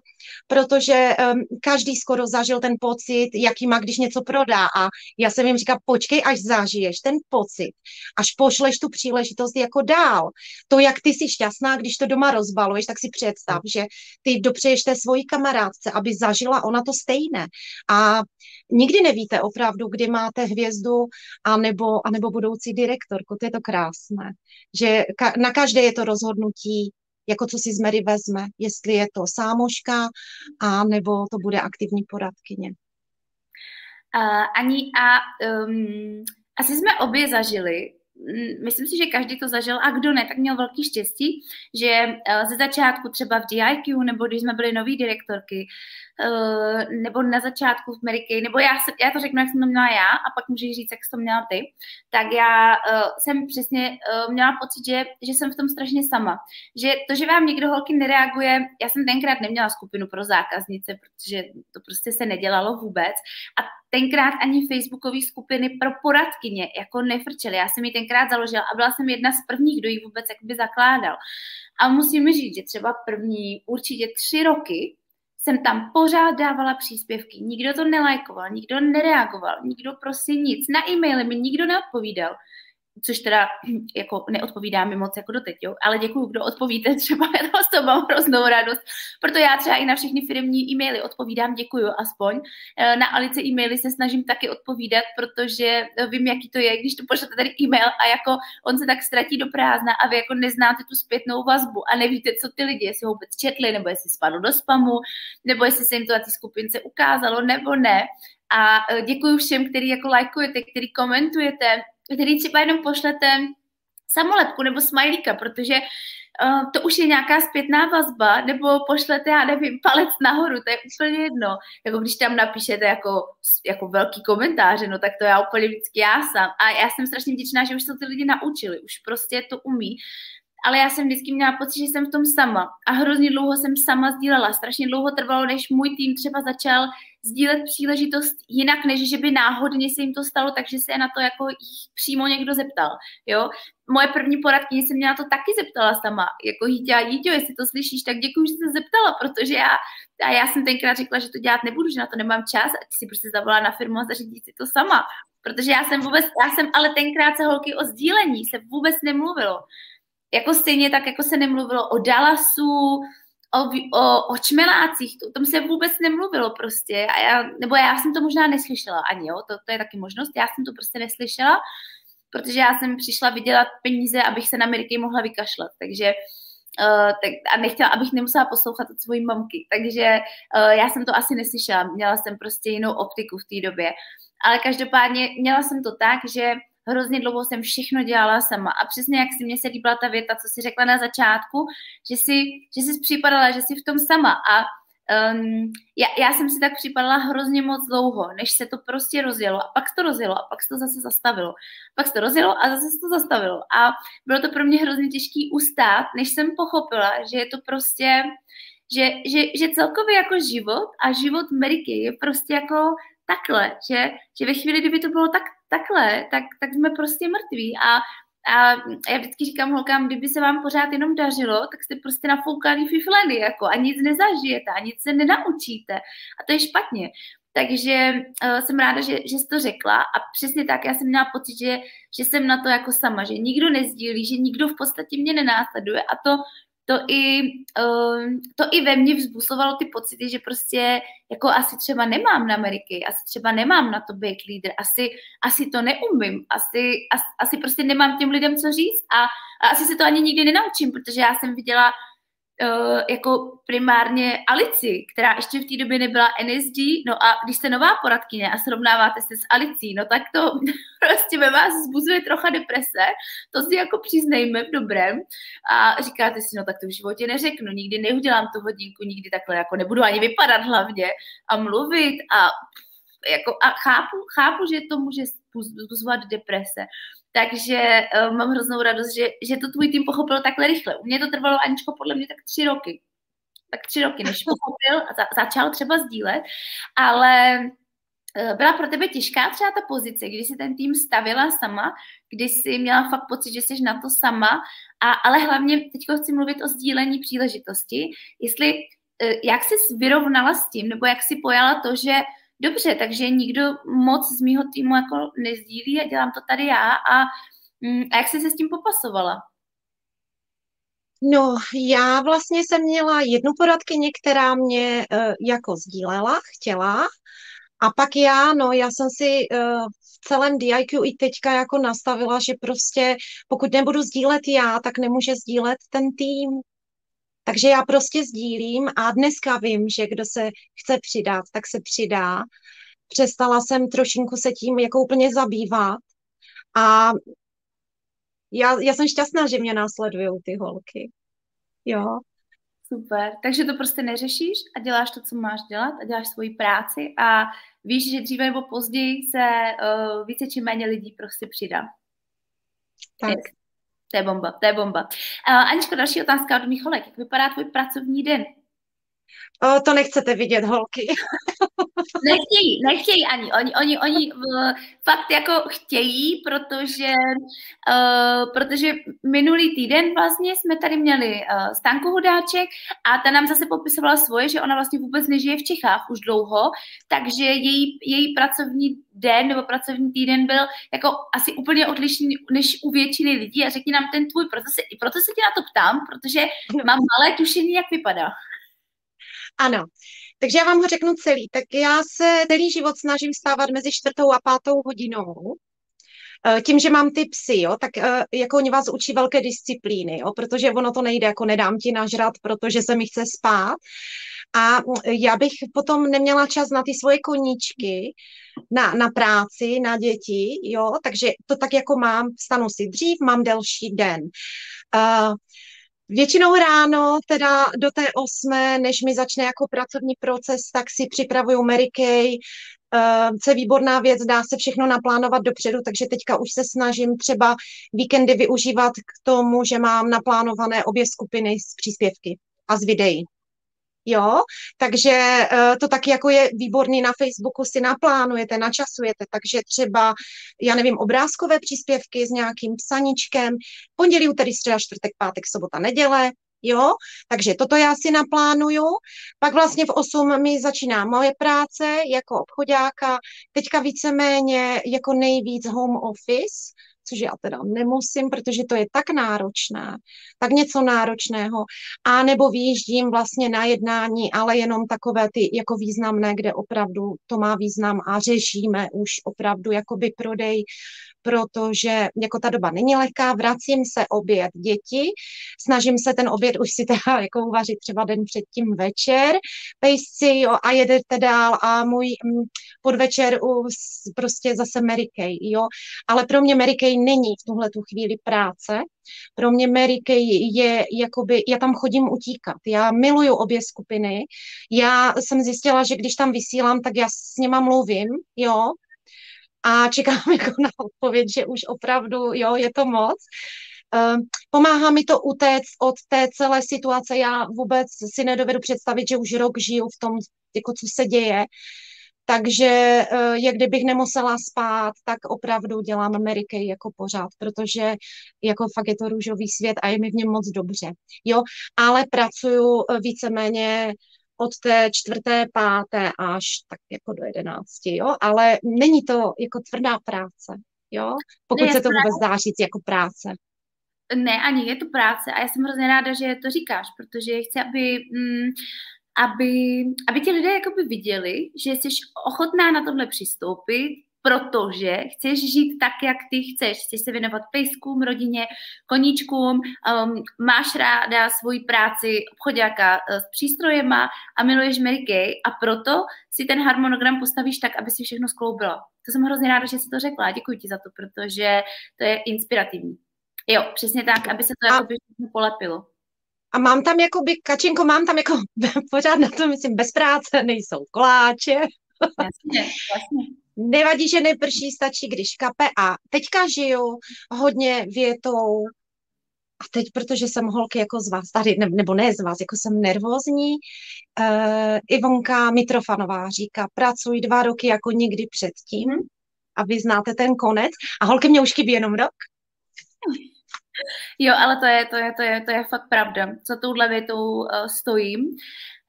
protože um, každý skoro zažil ten pocit, jaký má, když něco prodá. A já jsem jim říkala, počkej, až zažiješ ten pocit, až pošleš tu příležitost jako dál. To, jak ty jsi šťastná, když to doma rozbaluješ, tak si představ, že ty dopřeješ té svojí kamarádce, aby zažila ona to stejné. A nikdy nevíte opravdu, kdy máte hvězdu, anebo, anebo budoucí direktorku. To je to krásné, že ka- na každé je to rozhodnutí, jako co si z Mary vezme, jestli je to sámoška, a nebo to bude aktivní poradkyně. Uh, ani a um, asi jsme obě zažili myslím si, že každý to zažil a kdo ne, tak měl velký štěstí, že eh, ze začátku třeba v DIQ, nebo když jsme byli noví direktorky, nebo na začátku v Ameriky, nebo já, já to řeknu, jak jsem to měla já a pak můžeš říct, jak jsi to měla ty, tak já uh, jsem přesně uh, měla pocit, že, že jsem v tom strašně sama. Že to, že vám někdo holky nereaguje, já jsem tenkrát neměla skupinu pro zákaznice, protože to prostě se nedělalo vůbec a tenkrát ani facebookové skupiny pro poradkyně jako nefrčely. Já jsem ji tenkrát založila a byla jsem jedna z prvních, kdo ji vůbec jakoby zakládal. A musím říct, že třeba první určitě tři roky jsem tam pořád dávala příspěvky. Nikdo to nelajkoval, nikdo nereagoval, nikdo prostě nic. Na e-maily mi nikdo neodpovídal což teda (clears throat) jako neodpovídá mi moc jako doteď, jo? ale děkuju, kdo odpovíte, (laughs) třeba já to z toho mám hroznou radost, proto já třeba i na všechny firmní e-maily odpovídám, děkuju aspoň. Eh, na Alice e-maily se snažím taky odpovídat, protože vím, jaký to je, když tu pošlete tady e-mail a jako on se tak ztratí do prázdna a vy jako neznáte tu zpětnou vazbu a nevíte, co ty lidi, jestli ho vůbec četli, nebo jestli spadl do spamu, nebo jestli se jim to na té skupince ukázalo, nebo ne. A eh, děkuji všem, který jako lajkujete, který komentujete, který třeba jenom pošlete samolepku nebo smajlíka, protože uh, to už je nějaká zpětná vazba, nebo pošlete, já nevím, palec nahoru, to je úplně jedno. Jako když tam napíšete jako, jako velký komentáře, no tak to já úplně vždycky já sám. A já jsem strašně vděčná, že už se ty lidi naučili, už prostě to umí. Ale já jsem vždycky měla pocit, že jsem v tom sama. A hrozně dlouho jsem sama sdílela. Strašně dlouho trvalo, než můj tým třeba začal sdílet příležitost jinak, než že by náhodně se jim to stalo, takže se na to jako přímo někdo zeptal. Jo? Moje první poradkyně jsem měla to taky zeptala sama, jako Jíťa, Jíťo, jestli to slyšíš, tak děkuji, že jsi zeptala, protože já, a já jsem tenkrát řekla, že to dělat nebudu, že na to nemám čas, a si prostě zavolá na firmu a zařídí si to sama. Protože já jsem vůbec, já jsem ale tenkrát se holky o sdílení se vůbec nemluvilo. Jako stejně tak, jako se nemluvilo o Dallasu, o, o, o čmelácích, to, o tom se vůbec nemluvilo prostě, a já, nebo já jsem to možná neslyšela ani, jo, to, to je taky možnost, já jsem to prostě neslyšela, protože já jsem přišla vydělat peníze, abych se na Ameriky mohla vykašlat, takže Uh, tak, a nechtěla, abych nemusela poslouchat od svojí mamky. Takže uh, já jsem to asi neslyšela. Měla jsem prostě jinou optiku v té době. Ale každopádně měla jsem to tak, že hrozně dlouho jsem všechno dělala sama. A přesně jak si mě se líbila ta věta, co si řekla na začátku, že si, že jsi připadala, že jsi v tom sama. A um, já, já jsem si tak připadala hrozně moc dlouho, než se to prostě rozjelo. A pak se to rozjelo a pak se to zase zastavilo. Pak se to rozjelo a zase se to zastavilo. A bylo to pro mě hrozně těžký ustát, než jsem pochopila, že je to prostě že, že, že celkově jako život a život Ameriky je prostě jako takhle, že, že ve chvíli, kdyby to bylo tak, takhle, tak, tak jsme prostě mrtví a a já vždycky říkám holkám, kdyby se vám pořád jenom dařilo, tak jste prostě nafoukaný fifleny, jako a nic nezažijete a nic se nenaučíte. A to je špatně. Takže uh, jsem ráda, že, že jsi to řekla a přesně tak, já jsem měla pocit, že, že jsem na to jako sama, že nikdo nezdílí, že nikdo v podstatě mě nenásleduje a to to i, uh, to i ve mně vzbuzovalo ty pocity, že prostě jako asi třeba nemám na Ameriky, asi třeba nemám na to být lídr, asi, asi to neumím, asi, asi, asi prostě nemám těm lidem co říct a, a asi se to ani nikdy nenaučím, protože já jsem viděla uh, jako primárně Alici, která ještě v té době nebyla NSG, no a když jste nová poradkyně a srovnáváte se s Alicí, no tak to (laughs) prostě ve vás zbuzuje trocha deprese, to si jako přiznejme v dobrém. A říkáte si, no tak to v životě neřeknu, nikdy neudělám tu hodinku, nikdy takhle jako nebudu ani vypadat hlavně a mluvit a jako a chápu, chápu, že to může zbuzovat deprese, takže uh, mám hroznou radost, že, že to tvůj tým pochopil takhle rychle. U mě to trvalo, Aničko, podle mě tak tři roky. Tak tři roky, než pochopil a za, začal třeba sdílet, ale uh, byla pro tebe těžká třeba ta pozice, kdy jsi ten tým stavila sama, kdy jsi měla fakt pocit, že jsi na to sama, a, ale hlavně teď chci mluvit o sdílení příležitosti, jestli uh, jak jsi vyrovnala s tím, nebo jak jsi pojala to, že dobře, takže nikdo moc z mýho týmu jako nezdílí a dělám to tady já a, mm, a jak jsi se s tím popasovala? No, já vlastně jsem měla jednu poradkyni, která mě uh, jako sdílela, chtěla, a pak já, no, já jsem si uh, v celém DIQ i teďka jako nastavila, že prostě pokud nebudu sdílet já, tak nemůže sdílet ten tým. Takže já prostě sdílím a dneska vím, že kdo se chce přidat, tak se přidá. Přestala jsem trošinku se tím jako úplně zabývat a já, já jsem šťastná, že mě následují ty holky. Jo. Super. Takže to prostě neřešíš a děláš to, co máš dělat a děláš svoji práci a víš, že dříve nebo později se uh, více či méně lidí prostě přidá. Tak. To je bomba, to je bomba. Uh, Aničko, další otázka od mých holek. Jak vypadá tvůj pracovní den? O, to nechcete vidět, holky. (laughs) nechtějí, nechtějí ani. Oni, oni, oni uh, fakt jako chtějí, protože, uh, protože minulý týden vlastně jsme tady měli uh, Stanku Hudáček a ta nám zase popisovala svoje, že ona vlastně vůbec nežije v Čechách už dlouho, takže její, její pracovní den nebo pracovní týden byl jako asi úplně odlišný než u většiny lidí a řekni nám ten tvůj, proto se, proto se tě na to ptám, protože (laughs) mám malé tušení, jak vypadá. Ano, takže já vám ho řeknu celý. Tak já se celý život snažím stávat mezi čtvrtou a pátou hodinou. Eh, tím, že mám ty psy, jo, tak eh, jako oni vás učí velké disciplíny, jo, protože ono to nejde, jako nedám ti nažrat, protože se mi chce spát. A já bych potom neměla čas na ty svoje koníčky, na, na práci, na děti, jo, takže to tak jako mám, stanu si dřív, mám delší den. Uh, Většinou ráno, teda do té osmé, než mi začne jako pracovní proces, tak si připravuju Mary Kay, co je výborná věc, dá se všechno naplánovat dopředu, takže teďka už se snažím třeba víkendy využívat k tomu, že mám naplánované obě skupiny z příspěvky a z videí. Jo, takže uh, to taky jako je výborný na Facebooku, si naplánujete, načasujete, takže třeba, já nevím, obrázkové příspěvky s nějakým psaničkem, pondělí, úterý, středa, čtvrtek, pátek, sobota, neděle, jo, takže toto já si naplánuju, pak vlastně v 8 mi začíná moje práce jako obchodáka, teďka víceméně jako nejvíc home office, což já teda nemusím, protože to je tak náročné, tak něco náročného. A nebo vyjíždím vlastně na jednání, ale jenom takové ty jako významné, kde opravdu to má význam a řešíme už opravdu jakoby prodej protože jako ta doba není lehká, vracím se oběd děti, snažím se ten oběd už si teda jako uvařit třeba den předtím večer, pejsci jo, a jedete dál a můj mm, podvečer u, prostě zase Mary Kay, jo, ale pro mě Mary Kay není v tuhle tu chvíli práce, pro mě Mary Kay je jakoby, já tam chodím utíkat, já miluju obě skupiny, já jsem zjistila, že když tam vysílám, tak já s nima mluvím, jo, a čekám (laughs) jako na odpověď, že už opravdu, jo, je to moc. Ehm, pomáhá mi to utéct od té celé situace. Já vůbec si nedovedu představit, že už rok žiju v tom, jako co se děje. Takže eh, jak kdybych nemusela spát, tak opravdu dělám Ameriky jako pořád, protože jako fakt je to růžový svět a je mi v něm moc dobře. Jo, ale pracuju eh, víceméně od té čtvrté, páté až tak jako do jedenácti, jo, ale není to jako tvrdá práce, jo, pokud ne, se to vůbec dá říct jako práce. Ne, ani je to práce a já jsem hrozně ráda, že to říkáš, protože chci, aby, mm, aby, aby ti lidé jakoby viděli, že jsi ochotná na tohle přistoupit, protože chceš žít tak, jak ty chceš. Chceš se věnovat pejskům, rodině, koníčkům, um, máš ráda svoji práci obchodáka uh, s přístrojema a miluješ Mary Kay a proto si ten harmonogram postavíš tak, aby si všechno skloubila. To jsem hrozně ráda, že jsi to řekla. Děkuji ti za to, protože to je inspirativní. Jo, přesně tak, aby se to a... jako polepilo. A mám tam jakoby, Kačinko, mám tam jako (laughs) pořád na to, myslím, bez práce nejsou koláče. Jasně, jasně. Nevadí, že neprší, stačí, když kape. A teďka žiju hodně větou, a teď, protože jsem holky jako z vás tady, ne, nebo ne z vás, jako jsem nervózní, uh, Ivonka Mitrofanová říká, pracuj dva roky jako nikdy předtím a vy znáte ten konec. A holky mě už chybí jenom rok. Jo, ale to je, to je, to je, to je fakt pravda. Co touhle větou uh, stojím.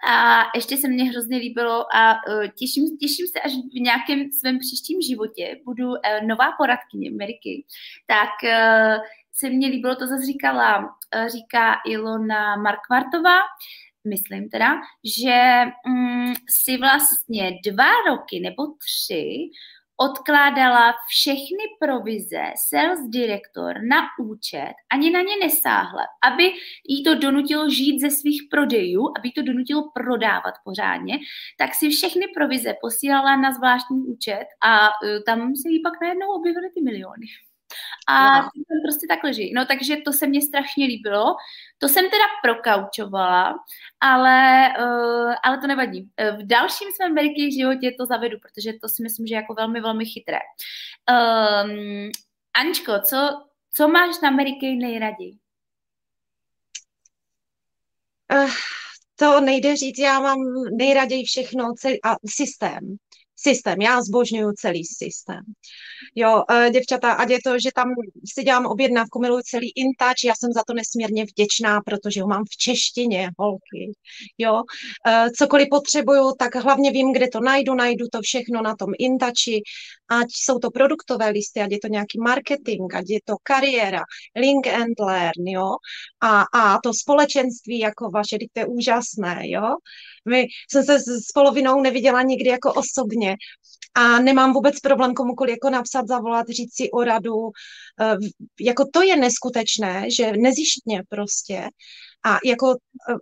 A ještě se mně hrozně líbilo a uh, těším, těším se, až v nějakém svém příštím životě budu uh, nová poradkyně Ameriky, tak uh, se mně líbilo, to zase říkala, říká Ilona Markvartová, myslím teda, že um, si vlastně dva roky nebo tři odkládala všechny provize sales direktor na účet, ani na ně nesáhla, aby jí to donutilo žít ze svých prodejů, aby jí to donutilo prodávat pořádně, tak si všechny provize posílala na zvláštní účet a uh, tam se jí pak najednou objevily ty miliony. A no. jsem prostě takhle žijí. No takže to se mně strašně líbilo. To jsem teda prokaučovala, ale, uh, ale to nevadí. V dalším svém velikém životě to zavedu, protože to si myslím, že je jako velmi, velmi chytré. Um, Ančko, co, co máš na Ameriky nejraději? Uh, to nejde říct, já mám nejraději všechno, celý, a systém systém. Já zbožňuju celý systém. Jo, e, děvčata, ať je to, že tam si dělám objednávku, miluju celý InTouch, já jsem za to nesmírně vděčná, protože ho mám v češtině, holky. Jo, e, cokoliv potřebuju, tak hlavně vím, kde to najdu, najdu to všechno na tom InTouchi, ať jsou to produktové listy, ať je to nějaký marketing, ať je to kariéra, link and learn, jo, a, a to společenství jako vaše, to je úžasné, jo. My jsem se s polovinou neviděla nikdy jako osobně a nemám vůbec problém komukoliv jako napsat, zavolat, říct si o radu. Eh, jako to je neskutečné, že nezištně prostě a jako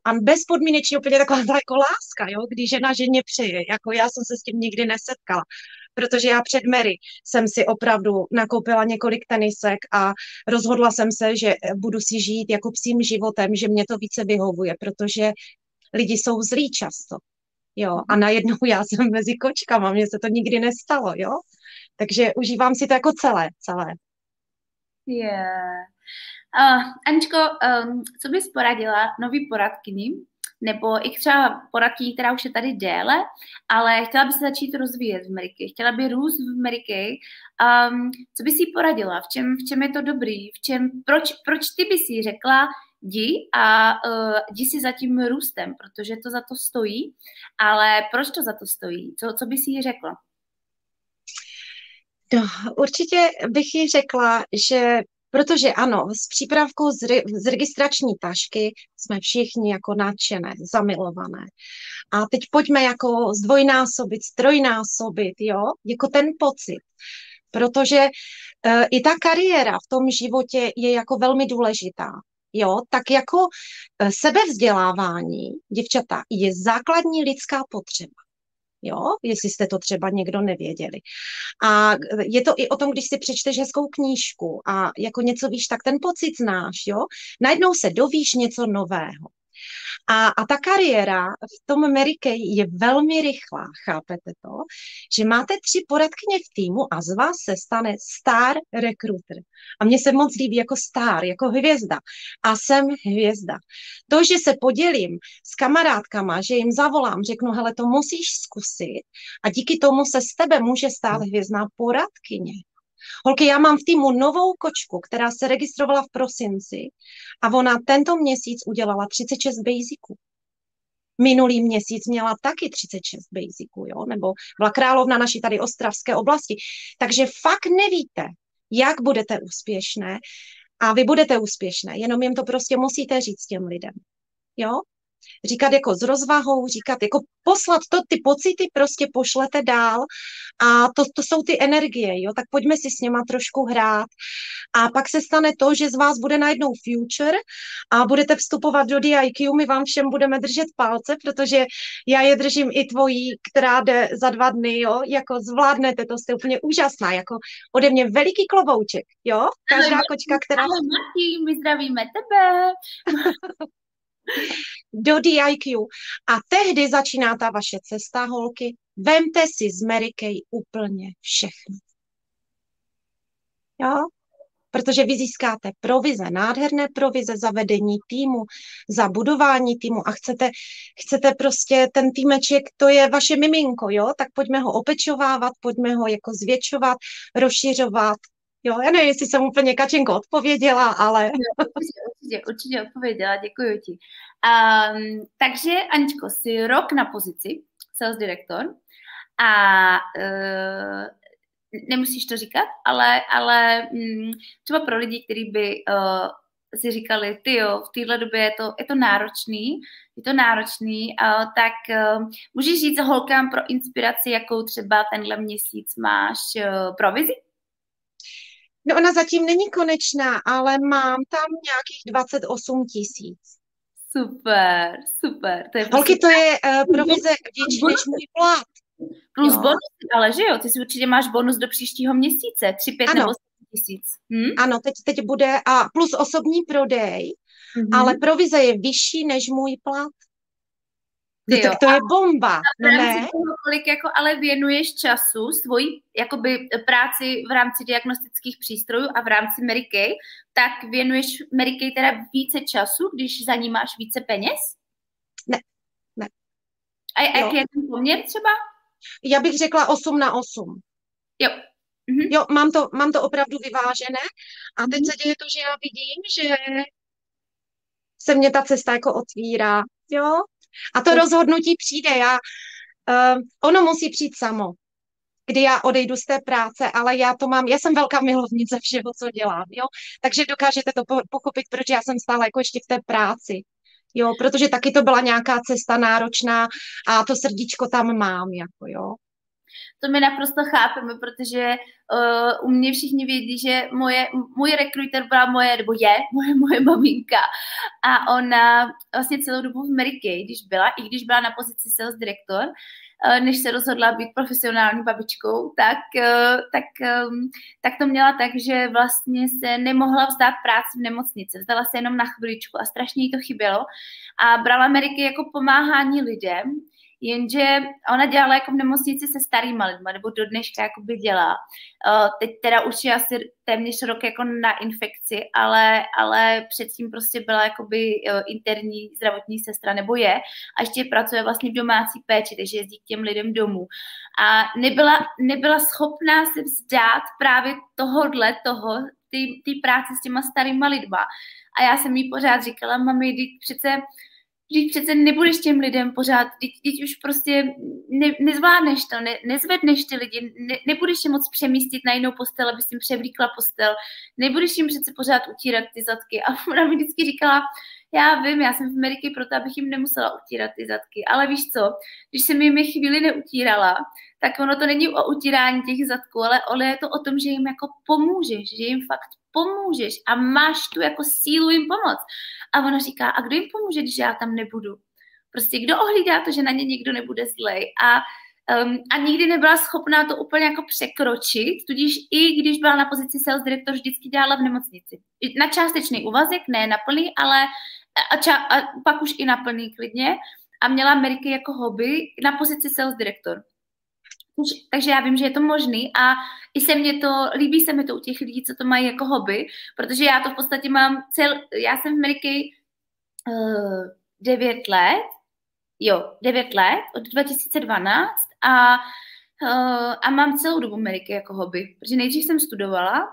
a bezpodmínečně úplně taková (laughs) ta jako láska, jo, když žena ženě přeje, jako já jsem se s tím nikdy nesetkala, protože já před Mary jsem si opravdu nakoupila několik tenisek a rozhodla jsem se, že budu si žít jako psím životem, že mě to více vyhovuje, protože lidi jsou zlí často. jo, a najednou já jsem (laughs) mezi kočkama, mně se to nikdy nestalo, jo, takže užívám si to jako celé, celé. Yeah. Uh, Aničko, um, co bys poradila nový poradkyni, nebo i třeba poradkyni, která už je tady déle, ale chtěla by se začít rozvíjet v Americe, chtěla by růst v Americe, um, co bys jí poradila, v čem, v čem je to dobrý, v čem, proč, proč ty bys jí řekla, jdi a uh, jdi si za tím růstem, protože to za to stojí, ale proč to za to stojí, co, co bys jí řekla? No, určitě bych jí řekla, že Protože ano, s přípravkou z, re, z registrační tašky jsme všichni jako nadšené, zamilované. A teď pojďme jako zdvojnásobit, strojnásobit, jo, jako ten pocit. Protože e, i ta kariéra v tom životě je jako velmi důležitá. Jo, tak jako e, sebevzdělávání, děvčata, je základní lidská potřeba jo, jestli jste to třeba někdo nevěděli. A je to i o tom, když si přečteš hezkou knížku a jako něco víš, tak ten pocit znáš, jo, najednou se dovíš něco nového. A, a ta kariéra v tom Amerike je velmi rychlá, chápete to? Že máte tři poradkyně v týmu a z vás se stane star recruiter. A mně se moc líbí jako star, jako hvězda. A jsem hvězda. To, že se podělím s kamarádkama, že jim zavolám, řeknu, hele, to musíš zkusit a díky tomu se z tebe může stát hvězdná poradkyně. Holky, já mám v týmu novou kočku, která se registrovala v prosinci a ona tento měsíc udělala 36 basiců. Minulý měsíc měla taky 36 basiců, jo, nebo byla královna naší tady ostravské oblasti. Takže fakt nevíte, jak budete úspěšné a vy budete úspěšné, jenom jim to prostě musíte říct těm lidem. Jo? Říkat jako s rozvahou, říkat jako poslat to, ty pocity prostě pošlete dál a to, to jsou ty energie, jo, tak pojďme si s něma trošku hrát a pak se stane to, že z vás bude najednou future a budete vstupovat do DIQ, my vám všem budeme držet palce, protože já je držím i tvojí, která jde za dva dny, jo, jako zvládnete, to jste úplně úžasná, jako ode mě veliký klobouček, jo, každá kočka, která... Ale Martí, my zdravíme tebe. (laughs) do DIQ. A tehdy začíná ta vaše cesta, holky. Vemte si z Mary Kay úplně všechno. Jo? Protože vy získáte provize, nádherné provize za vedení týmu, za budování týmu a chcete, chcete prostě ten týmeček, to je vaše miminko, jo? Tak pojďme ho opečovávat, pojďme ho jako zvětšovat, rozšiřovat, Jo, já nevím, jestli jsem úplně Kačenko odpověděla, ale... Určitě, určitě, určitě odpověděla, děkuji ti. Um, takže, Aničko, jsi rok na pozici sales director a uh, nemusíš to říkat, ale, ale um, třeba pro lidi, kteří by uh, si říkali, ty jo, v téhle době je to, je to náročný, je to náročný, uh, tak uh, můžeš říct holkám pro inspiraci, jakou třeba tenhle měsíc máš uh, provizi? No ona zatím není konečná, ale mám tam nějakých 28 tisíc. Super, super. To je Holky, to je uh, provize větší než můj plat. Plus jo. bonus, ale že jo, ty si určitě máš bonus do příštího měsíce, 3, 5 ano. nebo 7 tisíc. Hm? Ano, teď, teď bude, a plus osobní prodej, mm-hmm. ale provize je vyšší než můj plat. No, tak to je bomba, no ne? Toho, kolik jako ale věnuješ času svoji jakoby práci v rámci diagnostických přístrojů a v rámci Mary Kay, tak věnuješ Mary Kay teda více času, když za ní máš více peněz? Ne, ne. A jaký je ten poměr třeba? Já bych řekla 8 na 8. Jo. Mhm. Jo, mám to, mám to opravdu vyvážené a teď mhm. se děje to, že já vidím, že se mě ta cesta jako otvírá, jo, a to rozhodnutí přijde. Já, uh, ono musí přijít samo, kdy já odejdu z té práce, ale já to mám, já jsem velká milovnice všeho, co dělám, jo. Takže dokážete to pochopit, proč já jsem stále jako ještě v té práci. Jo, protože taky to byla nějaká cesta náročná a to srdíčko tam mám, jako jo to my naprosto chápeme, protože uh, u mě všichni vědí, že moje, můj rekruter byla moje, nebo je moje, moje maminka a ona vlastně celou dobu v Kay, když byla, i když byla na pozici sales director, uh, než se rozhodla být profesionální babičkou, tak, uh, tak, um, tak to měla tak, že vlastně se nemohla vzdát práci v nemocnici. Vzdala se jenom na chviličku a strašně jí to chybělo. A brala Ameriky jako pomáhání lidem, jenže ona dělala jako v nemocnici se starýma lidma, nebo do dneška jako by dělá. Uh, teď teda už je asi téměř rok jako na infekci, ale, ale předtím prostě byla jakoby uh, interní zdravotní sestra, nebo je, a ještě pracuje vlastně v domácí péči, takže jezdí k těm lidem domů. A nebyla, nebyla schopná se vzdát právě tohodle toho, ty práce s těma starýma lidma. A já jsem jí pořád říkala, mami, přece Vždyť přece nebudeš těm lidem pořád, teď už prostě ne, nezvládneš to, ne, nezvedneš ty lidi, ne, nebudeš je moc přemístit na jinou postel, abys jim převlíkla postel, nebudeš jim přece pořád utírat ty zadky. A ona mi vždycky říkala, já vím, já jsem v Ameriky proto, abych jim nemusela utírat ty zadky, ale víš co, když jsem jim je chvíli neutírala, tak ono to není o utírání těch zadků, ale, ale je to o tom, že jim jako pomůžeš, že jim fakt pomůžeš a máš tu jako sílu jim pomoct. A ona říká, a kdo jim pomůže, když já tam nebudu? Prostě kdo ohlídá to, že na ně nikdo nebude zlej? A Um, a nikdy nebyla schopná to úplně jako překročit, tudíž i když byla na pozici sales director, vždycky dělala v nemocnici. Na částečný úvazek, ne na plný, ale a, ča, a pak už i na plný klidně. A měla Ameriky jako hobby na pozici sales director. Takže já vím, že je to možný a i se mě to, líbí se mi to u těch lidí, co to mají jako hobby, protože já to v podstatě mám cel, já jsem v Ameriky uh, 9 let, jo, 9 let, od 2012 a, uh, a mám celou dobu Ameriky jako hobby, protože nejdřív jsem studovala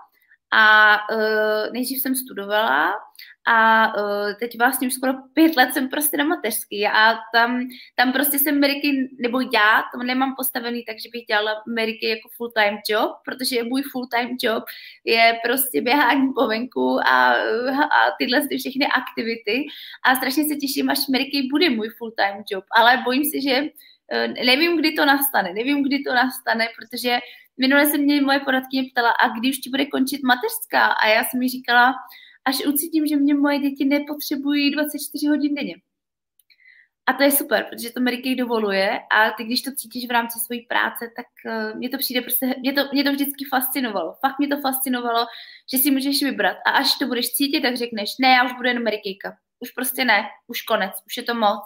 a uh, nejdřív jsem studovala a uh, teď vlastně už skoro pět let jsem prostě na mateřský a tam, tam prostě jsem Ameriky, nebo já to nemám postavený tak, že bych dělala Ameriky jako full-time job, protože můj full-time job je prostě běhání po venku a, a tyhle ty všechny aktivity a strašně se těším, až Ameriky bude můj full-time job, ale bojím se, že uh, nevím, kdy to nastane, nevím, kdy to nastane, protože minule se mě moje poradkyně ptala, a když ti bude končit mateřská? A já jsem mi říkala, až ucítím, že mě moje děti nepotřebují 24 hodin denně. A to je super, protože to Mary dovoluje a ty, když to cítíš v rámci své práce, tak uh, mě to přijde prostě, mě to, mě to vždycky fascinovalo. Fakt mě to fascinovalo, že si můžeš vybrat a až to budeš cítit, tak řekneš, ne, já už budu jenom Mary Už prostě ne, už konec, už je to moc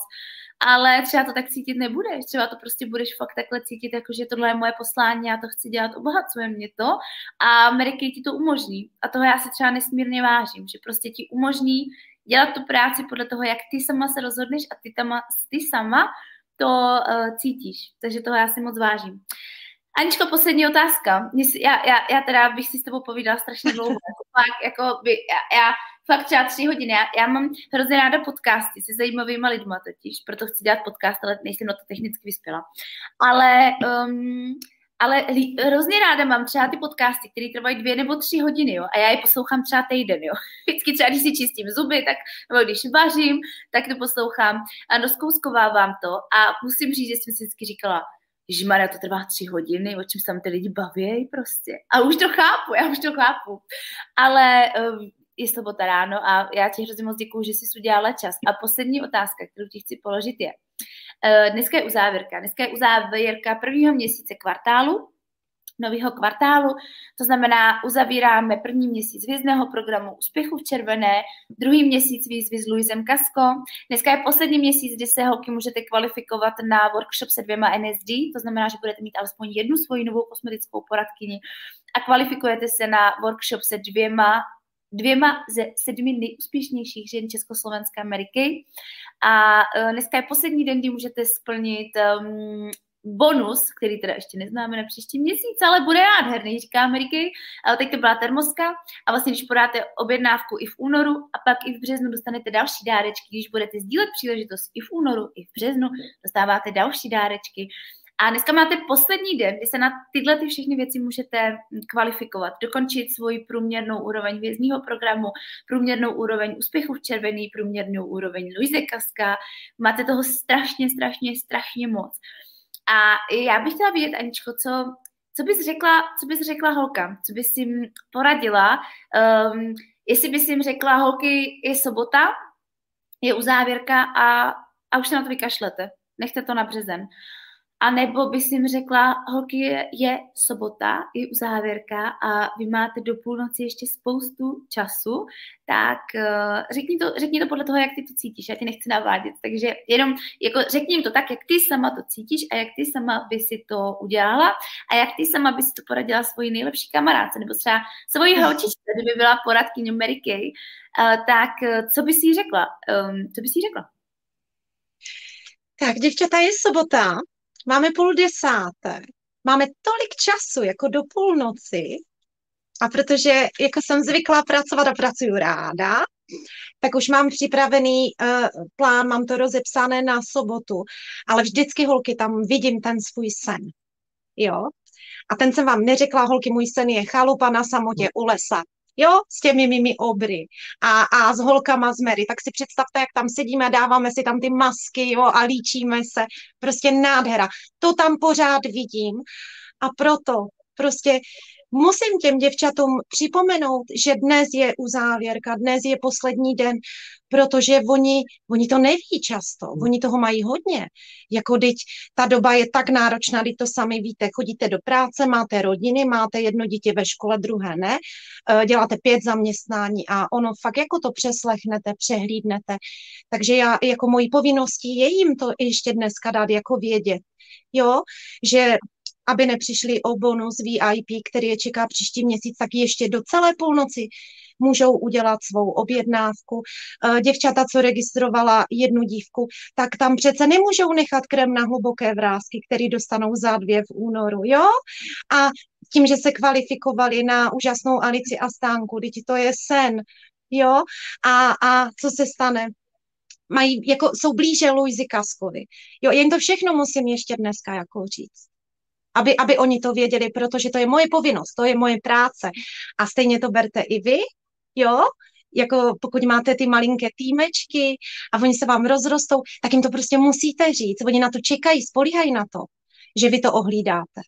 ale třeba to tak cítit nebudeš, třeba to prostě budeš fakt takhle cítit, jako že tohle je moje poslání, já to chci dělat, obohacuje mě to a Medicaid ti to umožní a toho já si třeba nesmírně vážím, že prostě ti umožní dělat tu práci podle toho, jak ty sama se rozhodneš a ty, tama, ty sama to uh, cítíš, takže toho já si moc vážím. Aničko, poslední otázka. Já, já, já teda bych si s tebou povídala strašně dlouho. (laughs) Jako jako by, já, já fakt třeba tři hodiny. Já, já mám hrozně ráda podcasty se zajímavými lidmi totiž, proto chci dělat podcast, ale nejsem na to technicky vyspěla. Ale, um, ale hrozně ráda mám třeba ty podcasty, které trvají dvě nebo tři hodiny, jo, a já je poslouchám třeba týden, jo. (laughs) Vždycky třeba, když si čistím zuby, tak, nebo když vařím, tak to poslouchám a doskouskovávám to a musím říct, že jsem si vždycky říkala, Žmara, to trvá tři hodiny, o čem se tam ty lidi baví prostě. A už to chápu, já už to chápu. Ale um, je sobota ráno a já ti hrozně moc děkuju, že jsi udělala čas. A poslední otázka, kterou ti chci položit je, uh, dneska je uzávěrka. Dneska je uzávěrka prvního měsíce kvartálu, nového kvartálu, to znamená, uzavíráme první měsíc význého programu Úspěchu v červené, druhý měsíc výzvy s Luisem Kasko. Dneska je poslední měsíc, kdy se holky můžete kvalifikovat na workshop se dvěma NSD, to znamená, že budete mít alespoň jednu svoji novou kosmetickou poradkyni a kvalifikujete se na workshop se dvěma dvěma ze sedmi nejúspěšnějších žen Československé Ameriky. A uh, dneska je poslední den, kdy můžete splnit bonus, který teda ještě neznáme na příští měsíc, ale bude nádherný, říká Ameriky. Ale teď to byla termoska a vlastně, když podáte objednávku i v únoru a pak i v březnu dostanete další dárečky, když budete sdílet příležitost i v únoru, i v březnu, dostáváte další dárečky. A dneska máte poslední den, kdy se na tyhle ty všechny věci můžete kvalifikovat, dokončit svoji průměrnou úroveň vězního programu, průměrnou úroveň úspěchu v červený, průměrnou úroveň Luise Kaska. Máte toho strašně, strašně, strašně moc. A já bych chtěla vědět, Aničko, co, co bys řekla, co bys řekla holkám, co bys jim poradila, um, jestli bys jim řekla, holky, je sobota, je uzávěrka a, a už se na to vykašlete, nechte to na březen. A nebo bys jim řekla, holky, je, je sobota, je uzávěrka a vy máte do půlnoci ještě spoustu času, tak uh, řekni, to, řekni to podle toho, jak ty to cítíš. Já ti nechci navádět, takže jenom jako řekni jim to tak, jak ty sama to cítíš a jak ty sama by si to udělala a jak ty sama by si to poradila svoji nejlepší kamarádce nebo třeba svoji holčičce, kdyby byla poradkyně Mary Kay, uh, tak uh, co bys jí řekla? Um, co bys jí řekla? Tak, děvčata, je sobota, máme půl desáté, máme tolik času jako do půlnoci a protože jako jsem zvyklá pracovat a pracuju ráda, tak už mám připravený uh, plán, mám to rozepsané na sobotu, ale vždycky holky tam vidím ten svůj sen. Jo? A ten jsem vám neřekla, holky, můj sen je chalupa na samotě u lesa jo, s těmi mými obry a, a s holkama z Mary, tak si představte, jak tam sedíme a dáváme si tam ty masky, jo, a líčíme se, prostě nádhera. To tam pořád vidím a proto prostě musím těm děvčatům připomenout, že dnes je uzávěrka, dnes je poslední den, protože oni, oni to neví často, oni toho mají hodně. Jako teď ta doba je tak náročná, teď to sami víte, chodíte do práce, máte rodiny, máte jedno dítě ve škole, druhé ne, eh, děláte pět zaměstnání a ono fakt jako to přeslechnete, přehlídnete. Takže já jako mojí povinností je jim to ještě dneska dát jako vědět. Jo, že aby nepřišli o bonus VIP, který je čeká příští měsíc, tak ještě do celé půlnoci můžou udělat svou objednávku. Eh, děvčata, co registrovala jednu dívku, tak tam přece nemůžou nechat krem na hluboké vrázky, který dostanou za dvě v únoru, jo? A tím, že se kvalifikovali na úžasnou Alici a stánku, teď to je sen, jo? A, a co se stane? Mají, jako, jsou blíže Luizi Kaskovi. Jo, jen to všechno musím ještě dneska jako říct aby, aby oni to věděli, protože to je moje povinnost, to je moje práce. A stejně to berte i vy, jo, jako pokud máte ty malinké týmečky a oni se vám rozrostou, tak jim to prostě musíte říct. Oni na to čekají, spolíhají na to, že vy to ohlídáte.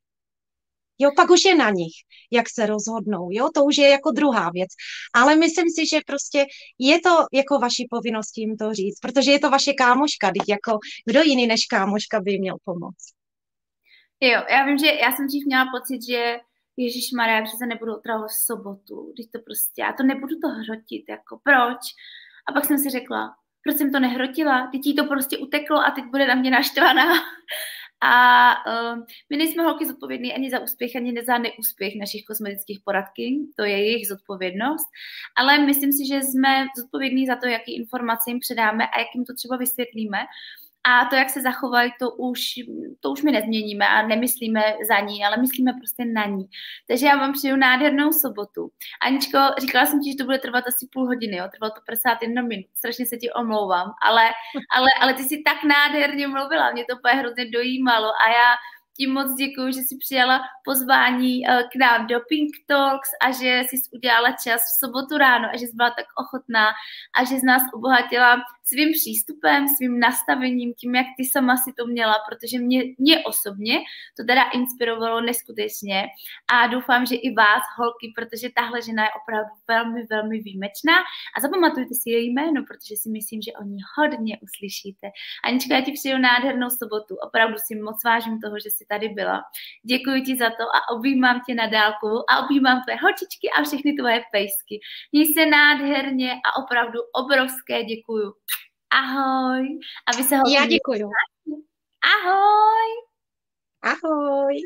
Jo, pak už je na nich, jak se rozhodnou, jo, to už je jako druhá věc. Ale myslím si, že prostě je to jako vaší povinností jim to říct, protože je to vaše kámoška, teď jako kdo jiný než kámoška by měl pomoct. Jo, já vím, že já jsem dřív měla pocit, že Ježíš Maria, přece nebudu otravovat v sobotu, když to prostě, já to nebudu to hrotit, jako proč? A pak jsem si řekla, proč jsem to nehrotila, teď to prostě uteklo a teď bude na mě naštvaná. (laughs) A uh, my nejsme holky zodpovědní ani za úspěch, ani za neúspěch našich kosmetických poradkyň, to je jejich zodpovědnost, ale myslím si, že jsme zodpovědní za to, jaký informace jim předáme a jak jim to třeba vysvětlíme. A to, jak se zachovají, to už, to už my nezměníme a nemyslíme za ní, ale myslíme prostě na ní. Takže já vám přijdu nádhernou sobotu. Aničko, říkala jsem ti, že to bude trvat asi půl hodiny, jo? trvalo to 51 minut, strašně se ti omlouvám, ale, ale, ale ty jsi tak nádherně mluvila, mě to úplně hrozně dojímalo a já ti moc děkuji, že jsi přijala pozvání eh, k nám do Pink Talks a že jsi udělala čas v sobotu ráno a že jsi byla tak ochotná a že z nás obohatila svým přístupem, svým nastavením, tím, jak ty sama si to měla, protože mě, mě osobně to teda inspirovalo neskutečně a doufám, že i vás, holky, protože tahle žena je opravdu velmi, velmi výjimečná a zapamatujte si její jméno, protože si myslím, že o ní hodně uslyšíte. Anička, já ti přeju nádhernou sobotu, opravdu si moc vážím toho, že jsi tady byla. Děkuji ti za to a objímám tě na dálku a objímám tvoje holčičky a všechny tvoje pejsky. Měj se nádherně a opravdu obrovské děkuju. Ahoj. Aby se ho... Já děkuju. Ahoj. Ahoj.